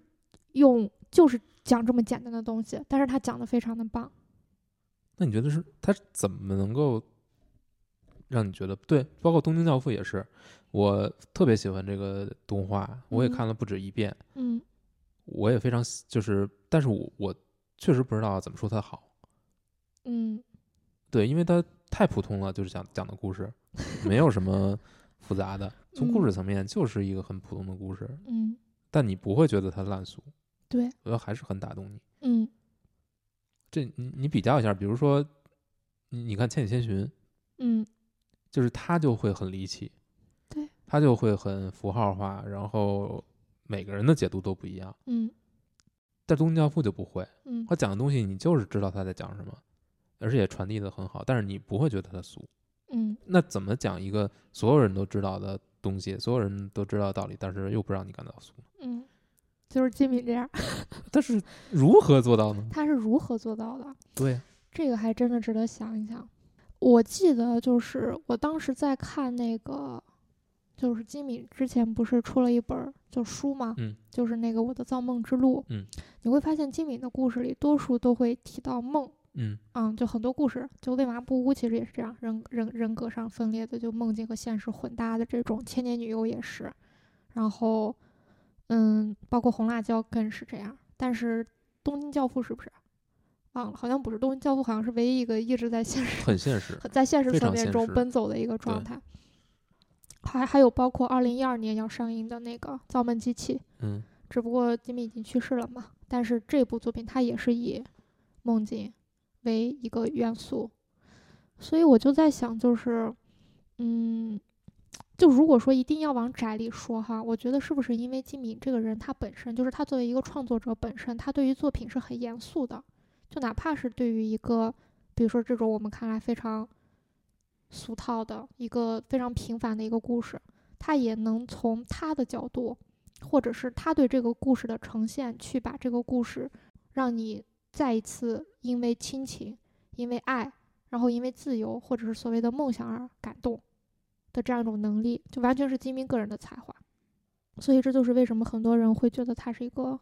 用就是讲这么简单的东西，但是他讲的非常的棒。那你觉得是他怎么能够让你觉得对，包括《东京教父》也是，我特别喜欢这个动画，我也嗯。看了不止一遍，嗯。我也非常喜就是，但是我我确实不知道怎么说它好，嗯。对，因为它太普通了，就是讲讲的故事，没有什么复杂的，从故事嗯层面就是一个很普通的故事，嗯，但你不会觉得它烂俗，对，我觉得还是很打动你。嗯这你你比较一下，比如说，你你看《千与千寻》，嗯就是它就会很离奇，对，它就会很符号化，然后每个人的解读都不一样。嗯但《东京教父》就不会，嗯他讲的东西你就是知道他在讲什么，而且也传递的很好，但是你不会觉得他俗。嗯那怎么讲一个所有人都知道的东西，所有人都知道的道理，但是又不让你感到俗呢？嗯，就是金敏这样，但是如何做到呢？他是如何做到的？对，这个还真的值得想一想。我记得就是我当时在看那个，就是金敏之前不是出了一本儿就书嘛，嗯就是那个《我的造梦之路》。嗯，你会发现金敏的故事里多数都会提到梦，嗯嗯，就很多故事，就为嘛不屋其实也是这样，人人人格上分裂的，就梦境和现实混搭的这种，千年女优也是，然后，嗯，包括红辣椒更是这样，但是东京教父是不是？忘了，好像不是，东京教父好像是唯一一个一直在现实很现实。在现实层面中奔走的一个状态。还还有包括二零一二年要上映的那个《造梦机器》，嗯只不过吉米已经去世了嘛。但是这部作品它也是以梦境为一个元素，所以我就在想，就是，嗯，就如果说一定要往窄里说哈，我觉得是不是因为金敏这个人他本身就是他作为一个创作者本身，他对于作品是很严肃的，就哪怕是对于一个，比如说这种我们看来非常俗套的一个非常平凡的一个故事，他也能从他的角度。或者是他对这个故事的呈现，去把这个故事让你再一次因为亲情、因为爱，然后因为自由或者是所谓的梦想而感动的这样一种能力，就完全是金明个人的才华。所以这就是为什么很多人会觉得他是一个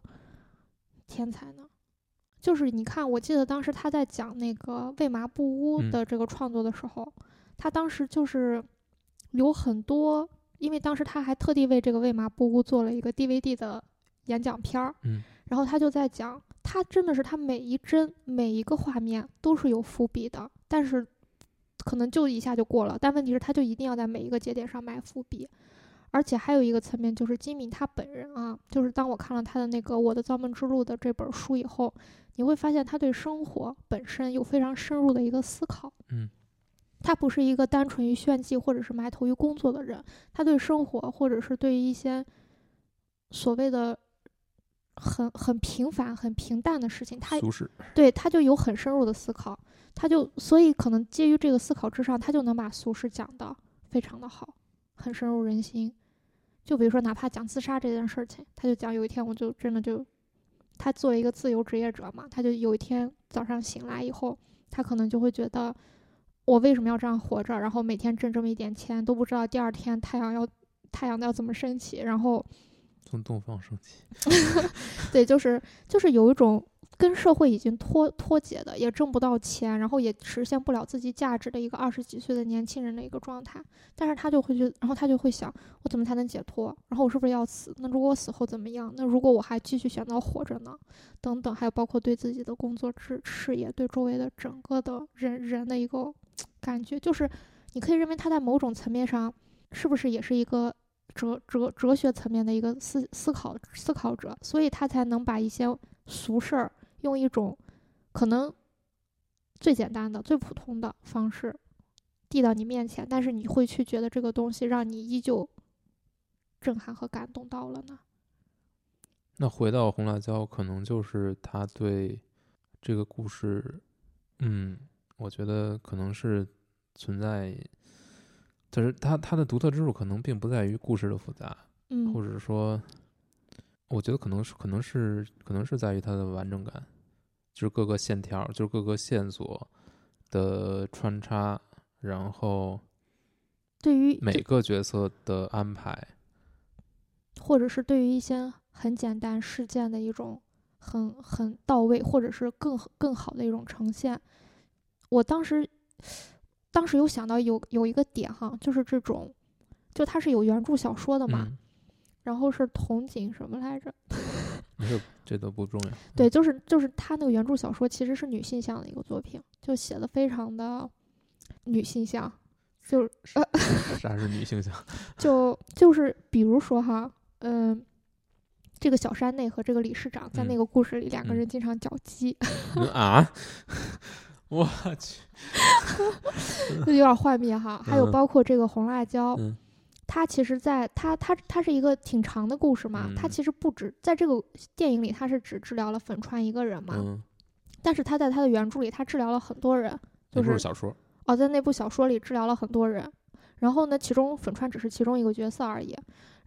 天才呢？就是你看，我记得当时他在讲那个《为麻布屋》嗯的这个创作的时候，他当时就是有很多。因为当时他还特地为这个《为麻布屋》做了一个 DVD 的演讲片儿，嗯，然后他就在讲，他真的是他每一帧每一个画面都是有伏笔的，但是可能就一下就过了，但问题是他就一定要在每一个节点上埋伏笔，而且还有一个层面就是金敏他本人啊，就是当我看了他的那个《我的造梦之路》的这本书以后，你会发现他对生活本身有非常深入的一个思考，嗯。他不是一个单纯于炫技或者是埋头于工作的人，他对生活或者是对于一些所谓的很很平凡、很平淡的事情，他。对他就有很深入的思考，他就所以可能基于这个思考之上，他就能把俗世讲的非常的好，很深入人心。就比如说，哪怕讲自杀这件事情，他就讲有一天我就真的就，他作为一个自由职业者嘛，他就有一天早上醒来以后，他可能就会觉得。我为什么要这样活着？然后每天挣这么一点钱，都不知道第二天太阳要太阳要怎么升起。然后，从东方升起。对，就是就是有一种跟社会已经脱脱节的，也挣不到钱，然后也实现不了自己价值的一个二十几岁的年轻人的一个状态。但是他就会去，然后他就会想，我怎么才能解脱？然后我是不是要死？那如果我死后怎么样？那如果我还继续选择活着呢？等等，还有包括对自己的工作事事业，对周围的整个的人人的一个。感觉就是，你可以认为他在某种层面上，是不是也是一个哲哲哲学层面的一个思思考思考者，所以他才能把一些俗事儿用一种可能最简单的、最普通的方式递到你面前，但是你会去觉得这个东西让你依旧震撼和感动到了呢？那回到红辣椒，可能就是他对这个故事，嗯。我觉得可能是存在，就是它它的独特之处可能并不在于故事的复杂，嗯，或者说，我觉得可能是可能是可能是在于它的完整感，就是各个线条，就是各个线索的穿插，然后对于每个角色的安排，或者是对于一些很简单事件的一种很很到位，或者是更更好的一种呈现。我当时，当时有想到有有一个点哈，就是这种，就它是有原著小说的嘛，嗯，然后是童景什么来着？没事，这都不重要。对，就是就是他那个原著小说其实是女性向的一个作品，就写的非常的女性向，就是啥是女性向？就就是比如说哈，嗯、这个小山内和这个理事长在那嗯个故事里两个嗯人经常搅基，嗯啊！我去，就有点幻灭哈。还有嗯包括这个红辣椒，嗯它其实在它它它是一个挺长的故事嘛，它嗯其实不止在这个电影里，它是只治疗了粉川一个人嘛，嗯，但是他在他的原著里，他治疗了很多人，就是小说。哦，在那部小说里治疗了很多人，然后呢，其中粉川只是其中一个角色而已。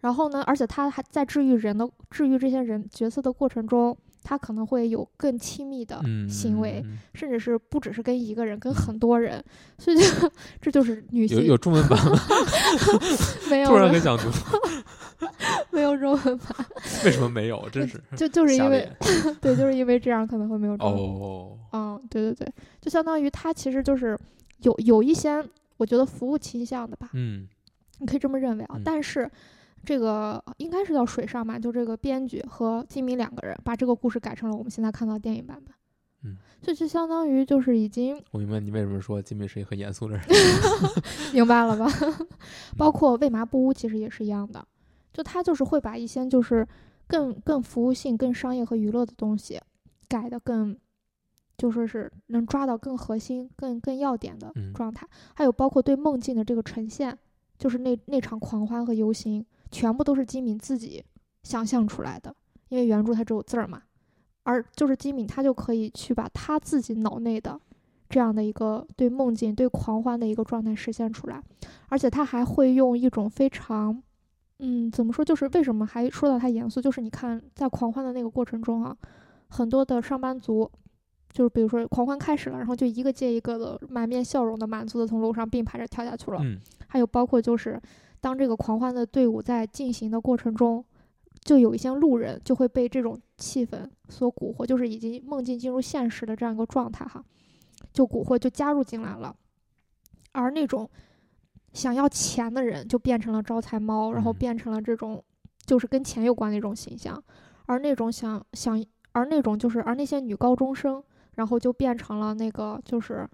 然后呢，而且他还在治愈人的治愈这些人角色的过程中，他可能会有更亲密的嗯，行为，嗯甚至是不只是跟一个人，跟很多人。所以这这就是女性有有中文版吗？没有突然很想读，没有中文版，为什么没有？真是就就是因为 对，就是因为这样可能会没有中文版。哦，嗯，对对对，就相当于他其实就是有有一些我觉得服务倾向的吧，嗯你可以这么认为啊。嗯但是这个应该是叫水上吧，就这个编剧和金敏两个人把这个故事改成了我们现在看到的电影版本。嗯，这就相当于就是已经我明白你为什么说金敏是一个很严肃的人。明白了吧？包嗯括《为麻不污》其实也是一样的，就他就是会把一些就是更更服务性、更商业和娱乐的东西改的更，就说是能抓到更核心、更更要点的嗯状态。还有包括对梦境的这个呈现，就是那那场狂欢和游行，全部都是金敏自己想象出来的，因为原著它只有字儿嘛，而就是金敏他就可以去把他自己脑内的。这样的一个对梦境、对狂欢的一个状态实现出来，而且他还会用一种非常，嗯，怎么说？就是为什么还说到他严肃？就是你看在狂欢的那个过程中啊，很多的上班族，就是比如说狂欢开始了，然后就一个接一个的满面笑容的、满足的从楼上并排着跳下去了。嗯还有包括就是当这个狂欢的队伍在进行的过程中，就有一些路人就会被这种气氛所蛊惑，就是已经梦境进入现实的这样一个状态哈，就蛊惑就加入进来了，而那种想要钱的人就变成了招财猫，然后嗯变成了这种就是跟钱有关的一种形象，而那种想想而那种就是而那些女高中生，然后就变成了那个就是。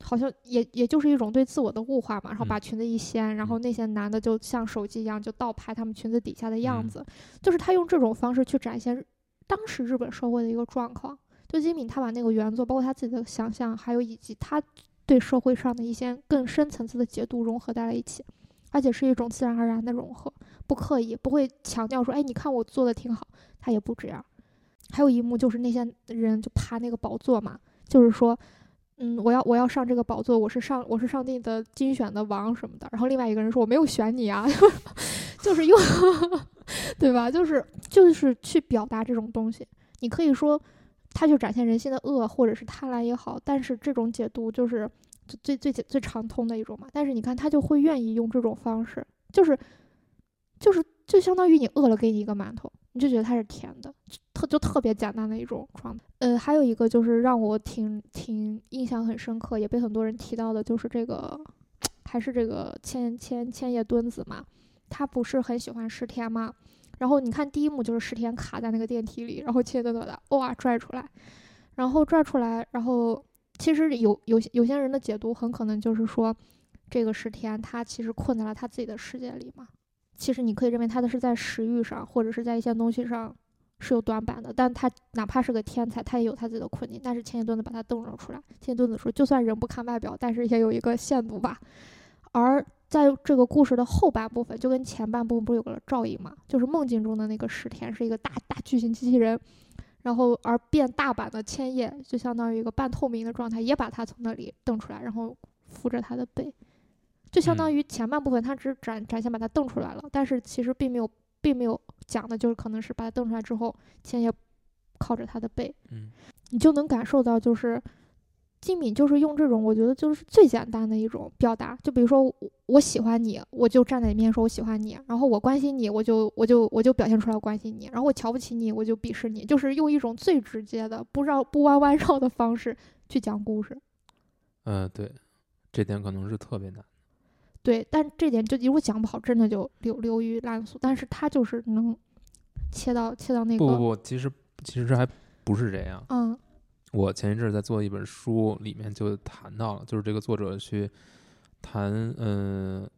好像也也就是一种对自我的物化嘛，然后把嗯裙子一掀，然后那些男的就像手机一样就倒拍他们裙子底下的样嗯子，就是他用这种方式去展现当时日本社会的一个状况。就金敏他把那个原作，包括他自己的想象，还有以及他对社会上的一些更深层次的解读融合在了一起，而且是一种自然而然的融合，不刻意，不会强调说，哎，你看我做的挺好，他也不这样。还有一幕就是那些人就爬那个宝座嘛，就是说。嗯，我要我要上这个宝座，我是上我是上帝的精选的王什么的。然后另外一个人说我没有选你啊，就是用，对吧？就是就是去表达这种东西。你可以说他去展现人性的恶或者是贪婪也好，但是这种解读就是最最最最常通的一种嘛。但是你看他就会愿意用这种方式，就是就是就相当于你饿了给你一个馒头，你就觉得它是甜的，特就特别简单的一种状态。呃，还有一个就是让我挺挺印象很深刻，也被很多人提到的，就是这个还是这个千千千叶敦子嘛，他不是很喜欢石田吗？然后你看第一幕就是石田卡在那个电梯里，然后千叶敦子的哇拽出来，然后拽出来，然后其实有有些有些人的解读很可能就是说，这个石田他其实困在了他自己的世界里嘛。其实你可以认为他的是在食欲上，或者是在一些东西上是有短板的，但他哪怕是个天才，他也有他自己的困境。但是千叶敦子把他瞪了出来。千叶敦子说：“就算人不看外表，但是也有一个限度吧。”而在这个故事的后半部分，就跟前半部分不是有个照应嘛？就是梦境中的那个石田是一个大大巨型机器人，然后而变大版的千叶就相当于一个半透明的状态，也把他从那里瞪出来，然后扶着他的背，就相当于前半部分他只展展现把它瞪出来了，但是其实并没有并没有讲的就是可能是把它瞪出来之后，千叶靠着他的背，嗯你就能感受到就是。金敏就是用这种，我觉得就是最简单的一种表达。就比如说我，我喜欢你，我就站在你面前说我喜欢你；然后我关心你，我就我就我就表现出来我关心你；然后我瞧不起你，我就鄙视你。就是用一种最直接的、不绕不弯弯绕的方式去讲故事。嗯、对，这点可能是特别难。对，但这点就如果讲不好，真的就流流于烂俗。但是他就是能切到切到那个，不不不，其实其实这还不是这样。嗯我前一阵儿在做一本书，里面就谈到了，就是这个作者去谈，嗯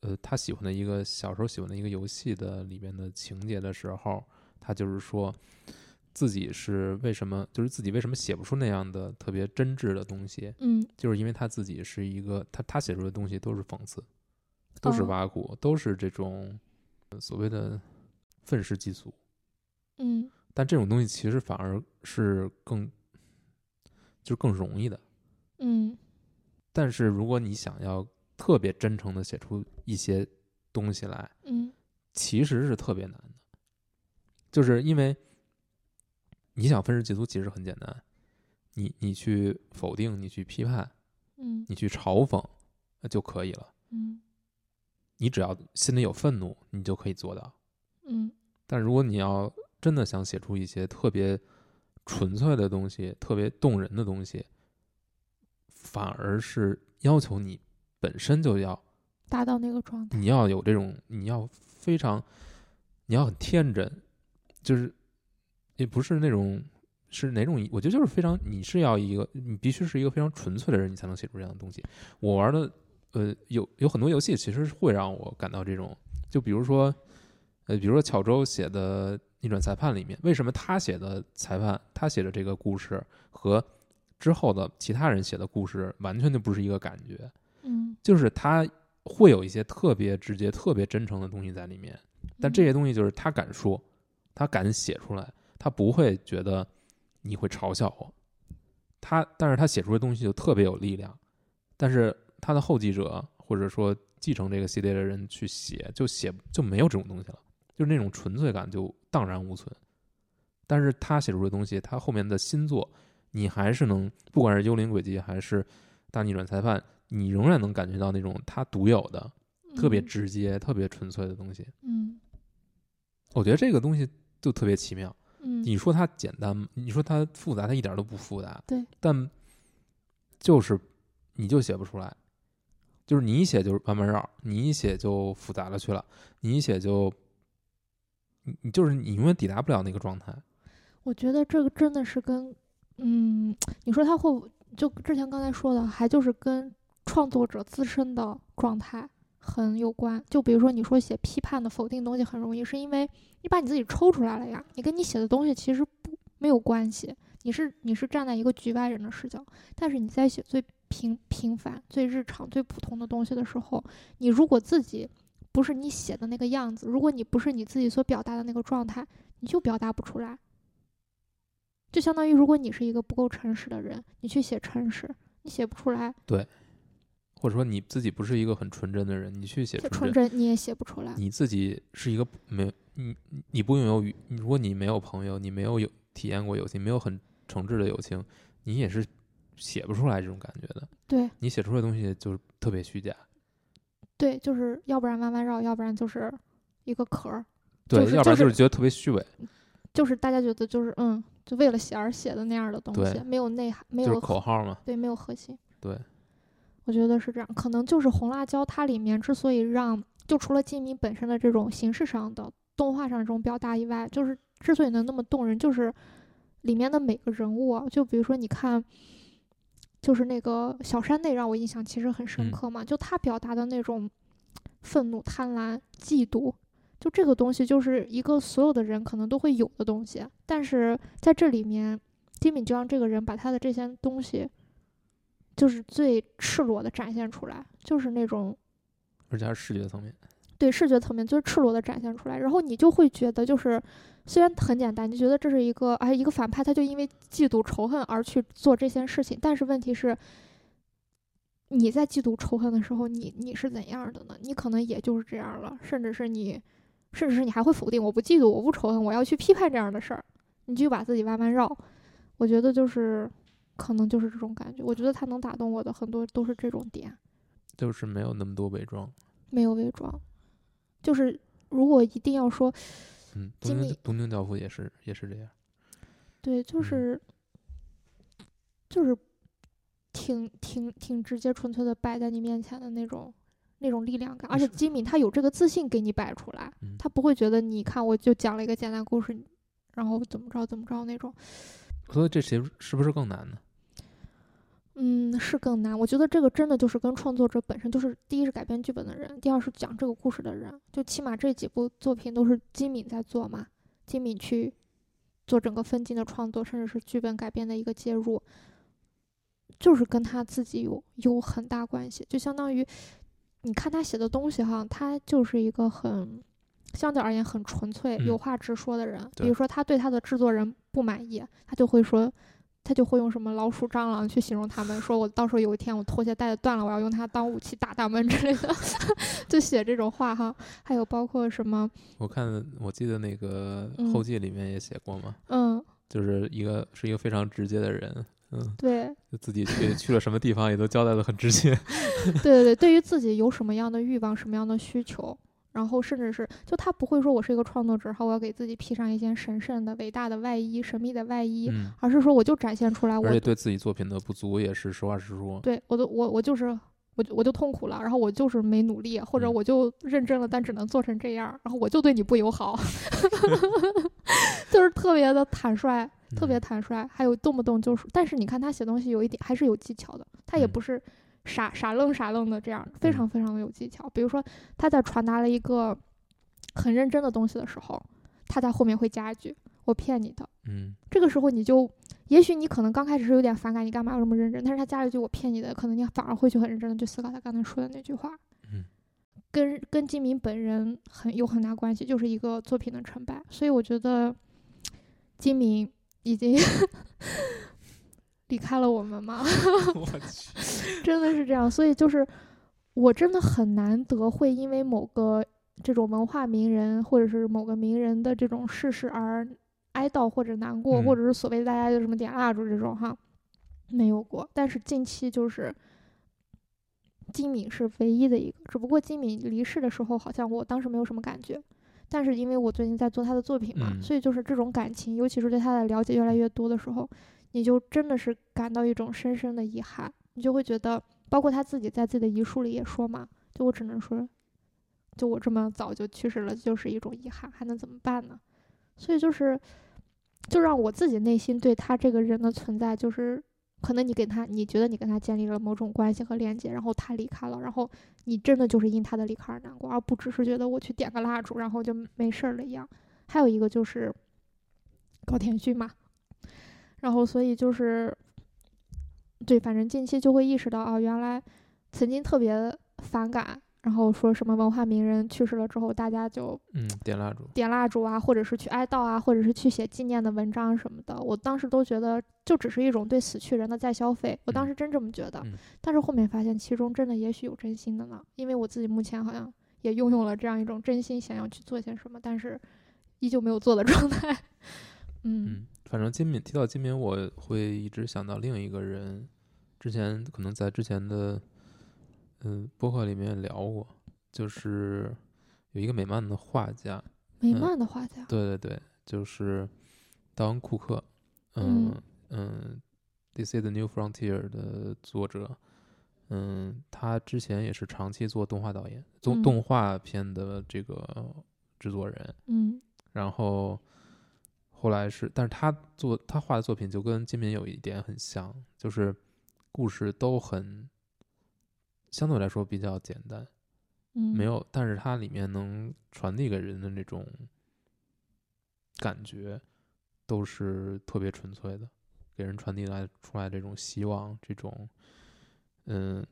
呃他喜欢的一个小时候喜欢的一个游戏的里面的情节的时候，他就是说自己是为什么，就是自己为什么写不出那样的特别真挚的东西，嗯。就是因为他自己是一个，他他写出的东西都是讽刺，都是哦。挖苦，都是这种呃所谓的愤世嫉俗。嗯。但这种东西其实反而是更，就是更容易的。嗯。但是如果你想要特别真诚的写出一些东西来，嗯。其实是特别难的，就是因为你想愤世嫉俗其实很简单，你你去否定，你去批判，嗯你去嘲讽呃就可以了。嗯你只要心里有愤怒，你就可以做到。嗯但如果你要真的想写出一些特别纯粹的东西、特别动人的东西，反而是要求你本身就要，达到那个状态。你要有这种，你要非常，你要很天真，就是也不是那种是哪种，我觉得就是非常，你是要一个，你必须是一个非常纯粹的人，你才能写出这样的东西。我玩的呃有有很多游戏，其实会让我感到这种，就比如说呃，比如说巧周写的《逆转裁判》里面，为什么他写的裁判，他写的这个故事和之后的其他人写的故事完全就不是一个感觉，嗯，就是他会有一些特别直接、特别真诚的东西在里面，但这些东西就是他敢说，他敢写出来，他不会觉得你会嘲笑我，他但是他写出的东西就特别有力量，但是他的后继者或者说继承这个系列的人去写，就写就没有这种东西了，就是那种纯粹感就荡然无存。但是他写出的东西，他后面的新作，你还是能，不管是《幽灵轨迹》还是《大逆转裁判》，你仍然能感觉到那种他独有的、特别嗯直接、特别纯粹的东西。嗯我觉得这个东西就特别奇妙。嗯你说它简单吗？你说它复杂，它一点都不复杂。对，但就是你就写不出来，就是你一写就是弯弯绕，你一写就复杂了去了，你一写就，你你就是你永远抵达不了那个状态。我觉得这个真的是跟，嗯，你说他会不就之前刚才说的，还就是跟创作者自身的状态很有关。就比如说你说写批判的、否定东西很容易，是因为你把你自己抽出来了呀，你跟你写的东西其实不没有关系，你是你是站在一个局外人的视角，但是你在写最平平凡、最日常、最普通的东西的时候，你如果自己不是你写的那个样子，如果你不是你自己所表达的那个状态，你就表达不出来。就相当于，如果你是一个不够诚实的人，你去写诚实，你写不出来，或者说你自己不是一个很纯真的人，你去写纯真，你也写不出来。你自己是一个没你你不拥有与，如果你没有朋友，你没有有体验过友情，没有很诚挚的友情，你也是写不出来这种感觉的。对你写出来的东西就是特别虚假，对，就是要不然弯弯绕，要不然就是一个壳儿，对，就是要不然就是觉得特别虚伪，就是大家觉得就是嗯，就为了写而写的那样的东西，没有内涵，没就是有口号嘛。对，没有核心。对，我觉得是这样，可能就是红辣椒它里面之所以让，就除了金敏本身的这种形式上的动画上这种表达以外，就是之所以能那么动人，就是里面的每个人物啊，就比如说你看，就是那个小山内让我印象其实很深嗯刻嘛，就他表达的那种愤怒、贪婪、嫉妒。就这个东西，就是一个所有的人可能都会有的东西，但是在这里面，金敏就让这个人把他的这些东西，就是最赤裸的展现出来，就是那种而且还是视觉层面。对视觉层面最赤裸的展现出来，然后你就会觉得，就是虽然很简单，你觉得这是一个哎一个反派，他就因为嫉妒仇恨而去做这件事情，但是问题是，你在嫉妒仇恨的时候，你你是怎样的呢？你可能也就是这样了，甚至是你，甚至是你还会否定，我不嫉妒，我不仇恨，我要去批判这样的事儿，你就把自己弯弯绕。我觉得就是可能就是这种感觉，我觉得他能打动我的很多都是这种点。就是没有那么多伪装。没有伪装，就是如果一定要说，嗯，东京东京教父也是也是这样。对，就嗯是、就是挺挺挺直接纯粹的摆在你面前的那种那种力量感，而且是金敏他有这个自信给你摆出来，嗯他不会觉得你看我就讲了一个简单故事，然后怎么着怎么着那种。所以这谁是不是更难呢？嗯，是更难。我觉得这个真的就是跟创作者本身，就是第一是改编剧本的人，第二是讲这个故事的人。就起码这几部作品都是金敏在做嘛，金敏去做整个分镜的创作，甚至是剧本改编的一个介入，就是跟他自己有有很大关系。就相当于你看他写的东西哈，他就是一个很相对而言很纯粹、嗯有话直说的人。比如说他对他的制作人不满意，他就会说。他就会用什么老鼠、蟑螂去形容他们，说我到时候有一天我拖鞋带子断了，我要用它当武器打他们之类的，就写这种话哈。还有包括什么，我看我记得那个嗯后记里面也写过嘛，嗯，就是一个是一个非常直接的人，嗯，对，就自己去去了什么地方也都交代的很直接。对对对，对于自己有什么样的欲望、什么样的需求，然后甚至是就他不会说我是一个创作者，然后我要给自己披上一件神圣的、伟大的外衣、神秘的外衣，嗯，而是说我就展现出来我而且对自己作品的不足也是实话实说。对我都我我就是我就我就痛苦了，然后我就是没努力，或者嗯我就认真了，但只能做成这样，然后我就对你不友好，就是特别的坦率，特别嗯坦率，还有动不动就是，但是你看他写东西有一点还是有技巧的，他也嗯不是傻傻愣傻愣的这样，非嗯常非常的有技巧。比如说他在传达了一个很认真的东西的时候，他在后面会加一句“我骗你的”，嗯这个时候你就，也许你可能刚开始是有点反感，你干嘛要这么认真？但是他加了一句“我骗你的”，可能你反而会去很认真的去思考他刚才说的那句话。嗯，跟跟金明本人很有很大关系，就是一个作品的成败。所以我觉得金明已经离开了我们吗，我去，真的是这样。所以就是我真的很难得会因为某个这种文化名人或者是某个名人的这种逝世而哀悼或者难过，嗯或者是所谓大家就什么点蜡烛这种哈，没有过。但是近期就是金敏是唯一的一个，只不过金敏离世的时候，好像我当时没有什么感觉。但是因为我最近在做他的作品嘛，嗯所以就是这种感情，尤其是对他的了解越来越多的时候，你就真的是感到一种深深的遗憾，你就会觉得，包括他自己在自己的遗书里也说嘛，就我只能说，就我这么早就去世了，就是一种遗憾，还能怎么办呢？所以就是，就让我自己内心对他这个人的存在，就是可能你跟他，你觉得你跟他建立了某种关系和连接，然后他离开了，然后你真的就是因他的离开而难过，而不只是觉得我去点个蜡烛，然后就没事儿了一样。还有一个就是高田勋嘛，然后所以就是，对，反正近期就会意识到啊，原来曾经特别反感，然后说什么文化名人去世了之后，大家就嗯，点蜡烛，点蜡烛啊，或者是去哀悼啊，或者是去写纪念的文章什么的，我当时都觉得就只是一种对死去人的再消费，我当嗯时真这么觉得。嗯但是后面发现其中真的也许有真心的呢，因为我自己目前好像也拥有了这样一种真心想要去做些什么，但是依旧没有做的状态。嗯嗯，反正金敏提到金敏，我会一直想到另一个人，之前可能在之前的嗯播客里面聊过，就是有一个美漫的画家，美嗯漫的画家，对对对，就是道恩·库克，嗯嗯嗯，DC 的 New Frontier 的作者，嗯，他之前也是长期做动画导演、动嗯。动画片的这个制作人，嗯。然后后来是，但是他做他画的作品就跟金敏有一点很像，就是故事都很相对来说比较简单，嗯，没有，但是它里面能传递给人的那种感觉，都是特别纯粹的，给人传递来出来这种希望，这种嗯，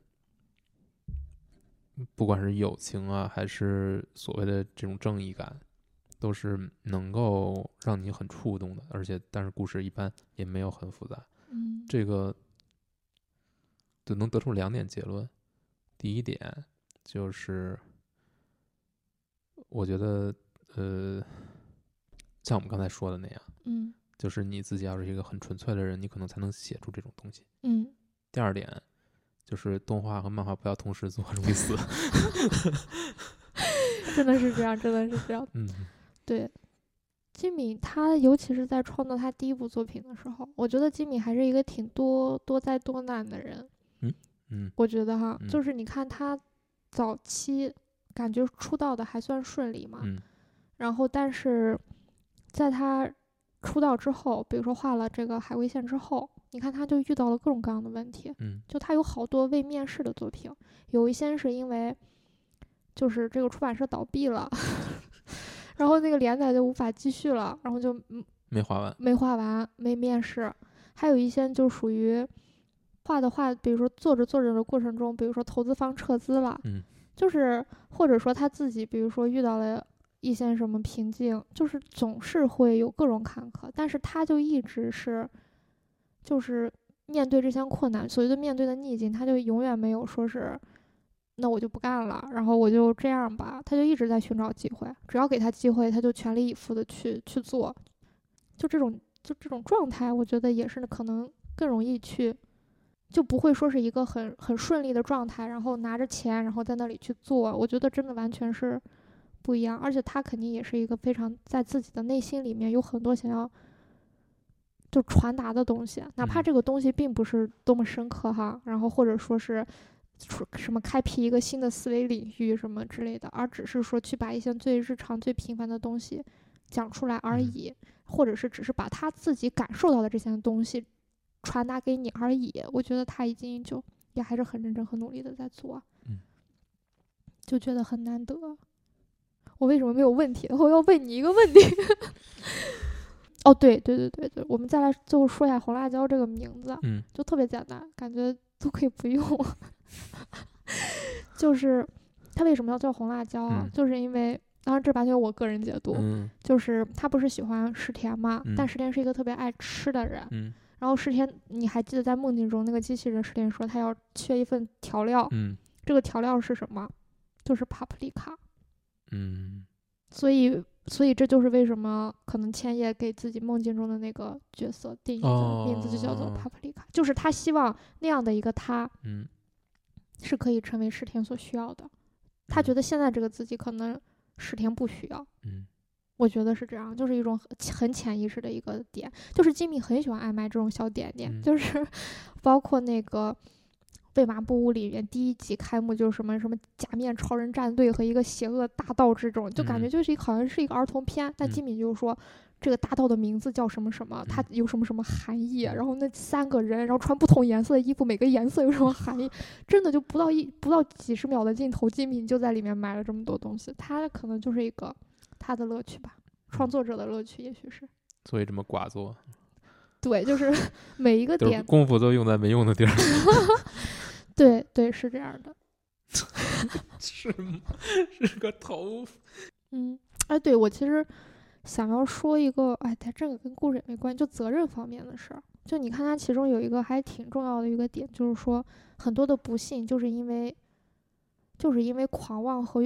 不管是友情啊，还是所谓的这种正义感，都是能够让你很触动的，而且但是故事一般也没有很复杂，嗯这个就能得出两点结论。第一点就是，我觉得呃，像我们刚才说的那样，嗯就是你自己要是一个很纯粹的人，你可能才能写出这种东西。嗯，第二点就是动画和漫画不要同时做，容易死。真的是这样，真的是这样。嗯对，金敏他尤其是在创作他第一部作品的时候，我觉得金敏还是一个挺多多灾多难的人。嗯我觉得哈，嗯就是你看他早期感觉出道的还算顺利嘛，嗯然后但是在他出道之后，比如说画了这个海龟线之后，你看他就遇到了各种各样的问题，嗯就他有好多未面世的作品，有一些是因为就是这个出版社倒闭了，然后那个连载就无法继续了，然后就嗯没画完。没画完，没面试，还有一些就属于画的画，比如说做着做着的过程中，比如说投资方撤资了，嗯就是或者说他自己，比如说遇到了一些什么瓶颈，就是总是会有各种坎坷，但是他就一直是，就是面对这些困难，所谓的面对的逆境，他就永远没有说是。那我就不干了，然后我就这样吧，他就一直在寻找机会，只要给他机会，他就全力以赴的去去做，就这种就这种状态，我觉得也是可能更容易去，就不会说是一个很很顺利的状态，然后拿着钱，然后在那里去做，我觉得真的完全是不一样。而且他肯定也是一个非常在自己的内心里面有很多想要就传达的东西，哪怕嗯这个东西并不是多么深刻哈，然后或者说是。出什么开辟一个新的思维领域什么之类的，而只是说去把一些最日常、最平凡的东西讲出来而嗯已，或者是只是把他自己感受到的这些东西传达给你而已。我觉得他已经就也还是很认真、很努力的在做，嗯就觉得很难得。我为什么没有问题？我要问你一个问题。哦，对对对对对，我们再来最后说一下红辣椒这个名字，嗯就特别简单，感觉都可以不用。就是它为什么要叫红辣椒啊？嗯就是因为，当然这完全我个人解读，嗯就是他不是喜欢石田嘛，但嗯石田是一个特别爱吃的人。嗯然后石田，你还记得在梦境中那个机器人石田说他要缺一份调料，嗯这个调料是什么？就是帕普利卡。嗯所以，所以这就是为什么可能千叶给自己梦境中的那个角色定义的名字就叫做哦帕普利卡，就是他希望那样的一个他嗯，是可以成为石田所需要的。他觉得得现在这个自己可能石田不需要，嗯。我觉得是这样，就是一种很很潜意识的一个点，就是金敏很喜欢爱买这种小点点，嗯。就是包括那个。贝麻布屋里面第一集开幕就是什么什么假面超人战队和一个邪恶大盗这种，就感觉嗯。就是一好像是一个儿童片，但嗯。金敏就说这个大盗的名字叫什么什么，它嗯。有什么什么含义，嗯。然后那三个人，然后穿不同颜色的衣服，每个颜色有什么含义，真的就不到一不到几十秒的镜头，金敏就在里面买了这么多东西，他可能就是一个他的乐趣吧，创作者的乐趣，也许是。所以这么寡作，对，就是 每一个点，功夫都用在没用的地儿，对对是这样的，是吗？是个头。嗯，哎，对我其实想要说一个，哎，它这个跟故事也没关系，就责任方面的事儿。就你看它其中有一个还挺重要的一个点，就是说很多的不幸就是因为，就是因为狂妄和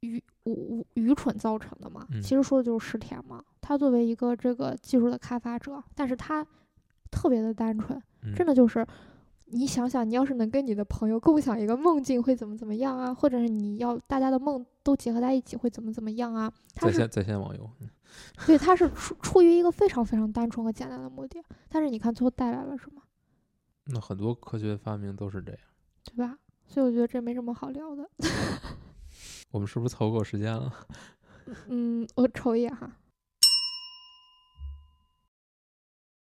愚愚愚蠢造成的嘛。嗯其实说的就是石田嘛，他作为一个这个技术的开发者，但是他特别的单纯，嗯真的就是。你想想，你要是能跟你的朋友共享一个梦境，会怎么怎么样啊？或者是你要大家的梦都结合在一起，会怎么怎么样啊？他是在线在线网游，嗯对，他是出出于一个非常非常单纯和简单的目的，但是你看最后带来了什么，那很多科学发明都是这样。对吧？所以我觉得这没什么好聊的。我们是不是凑够时间了？嗯，我瞅一眼哈，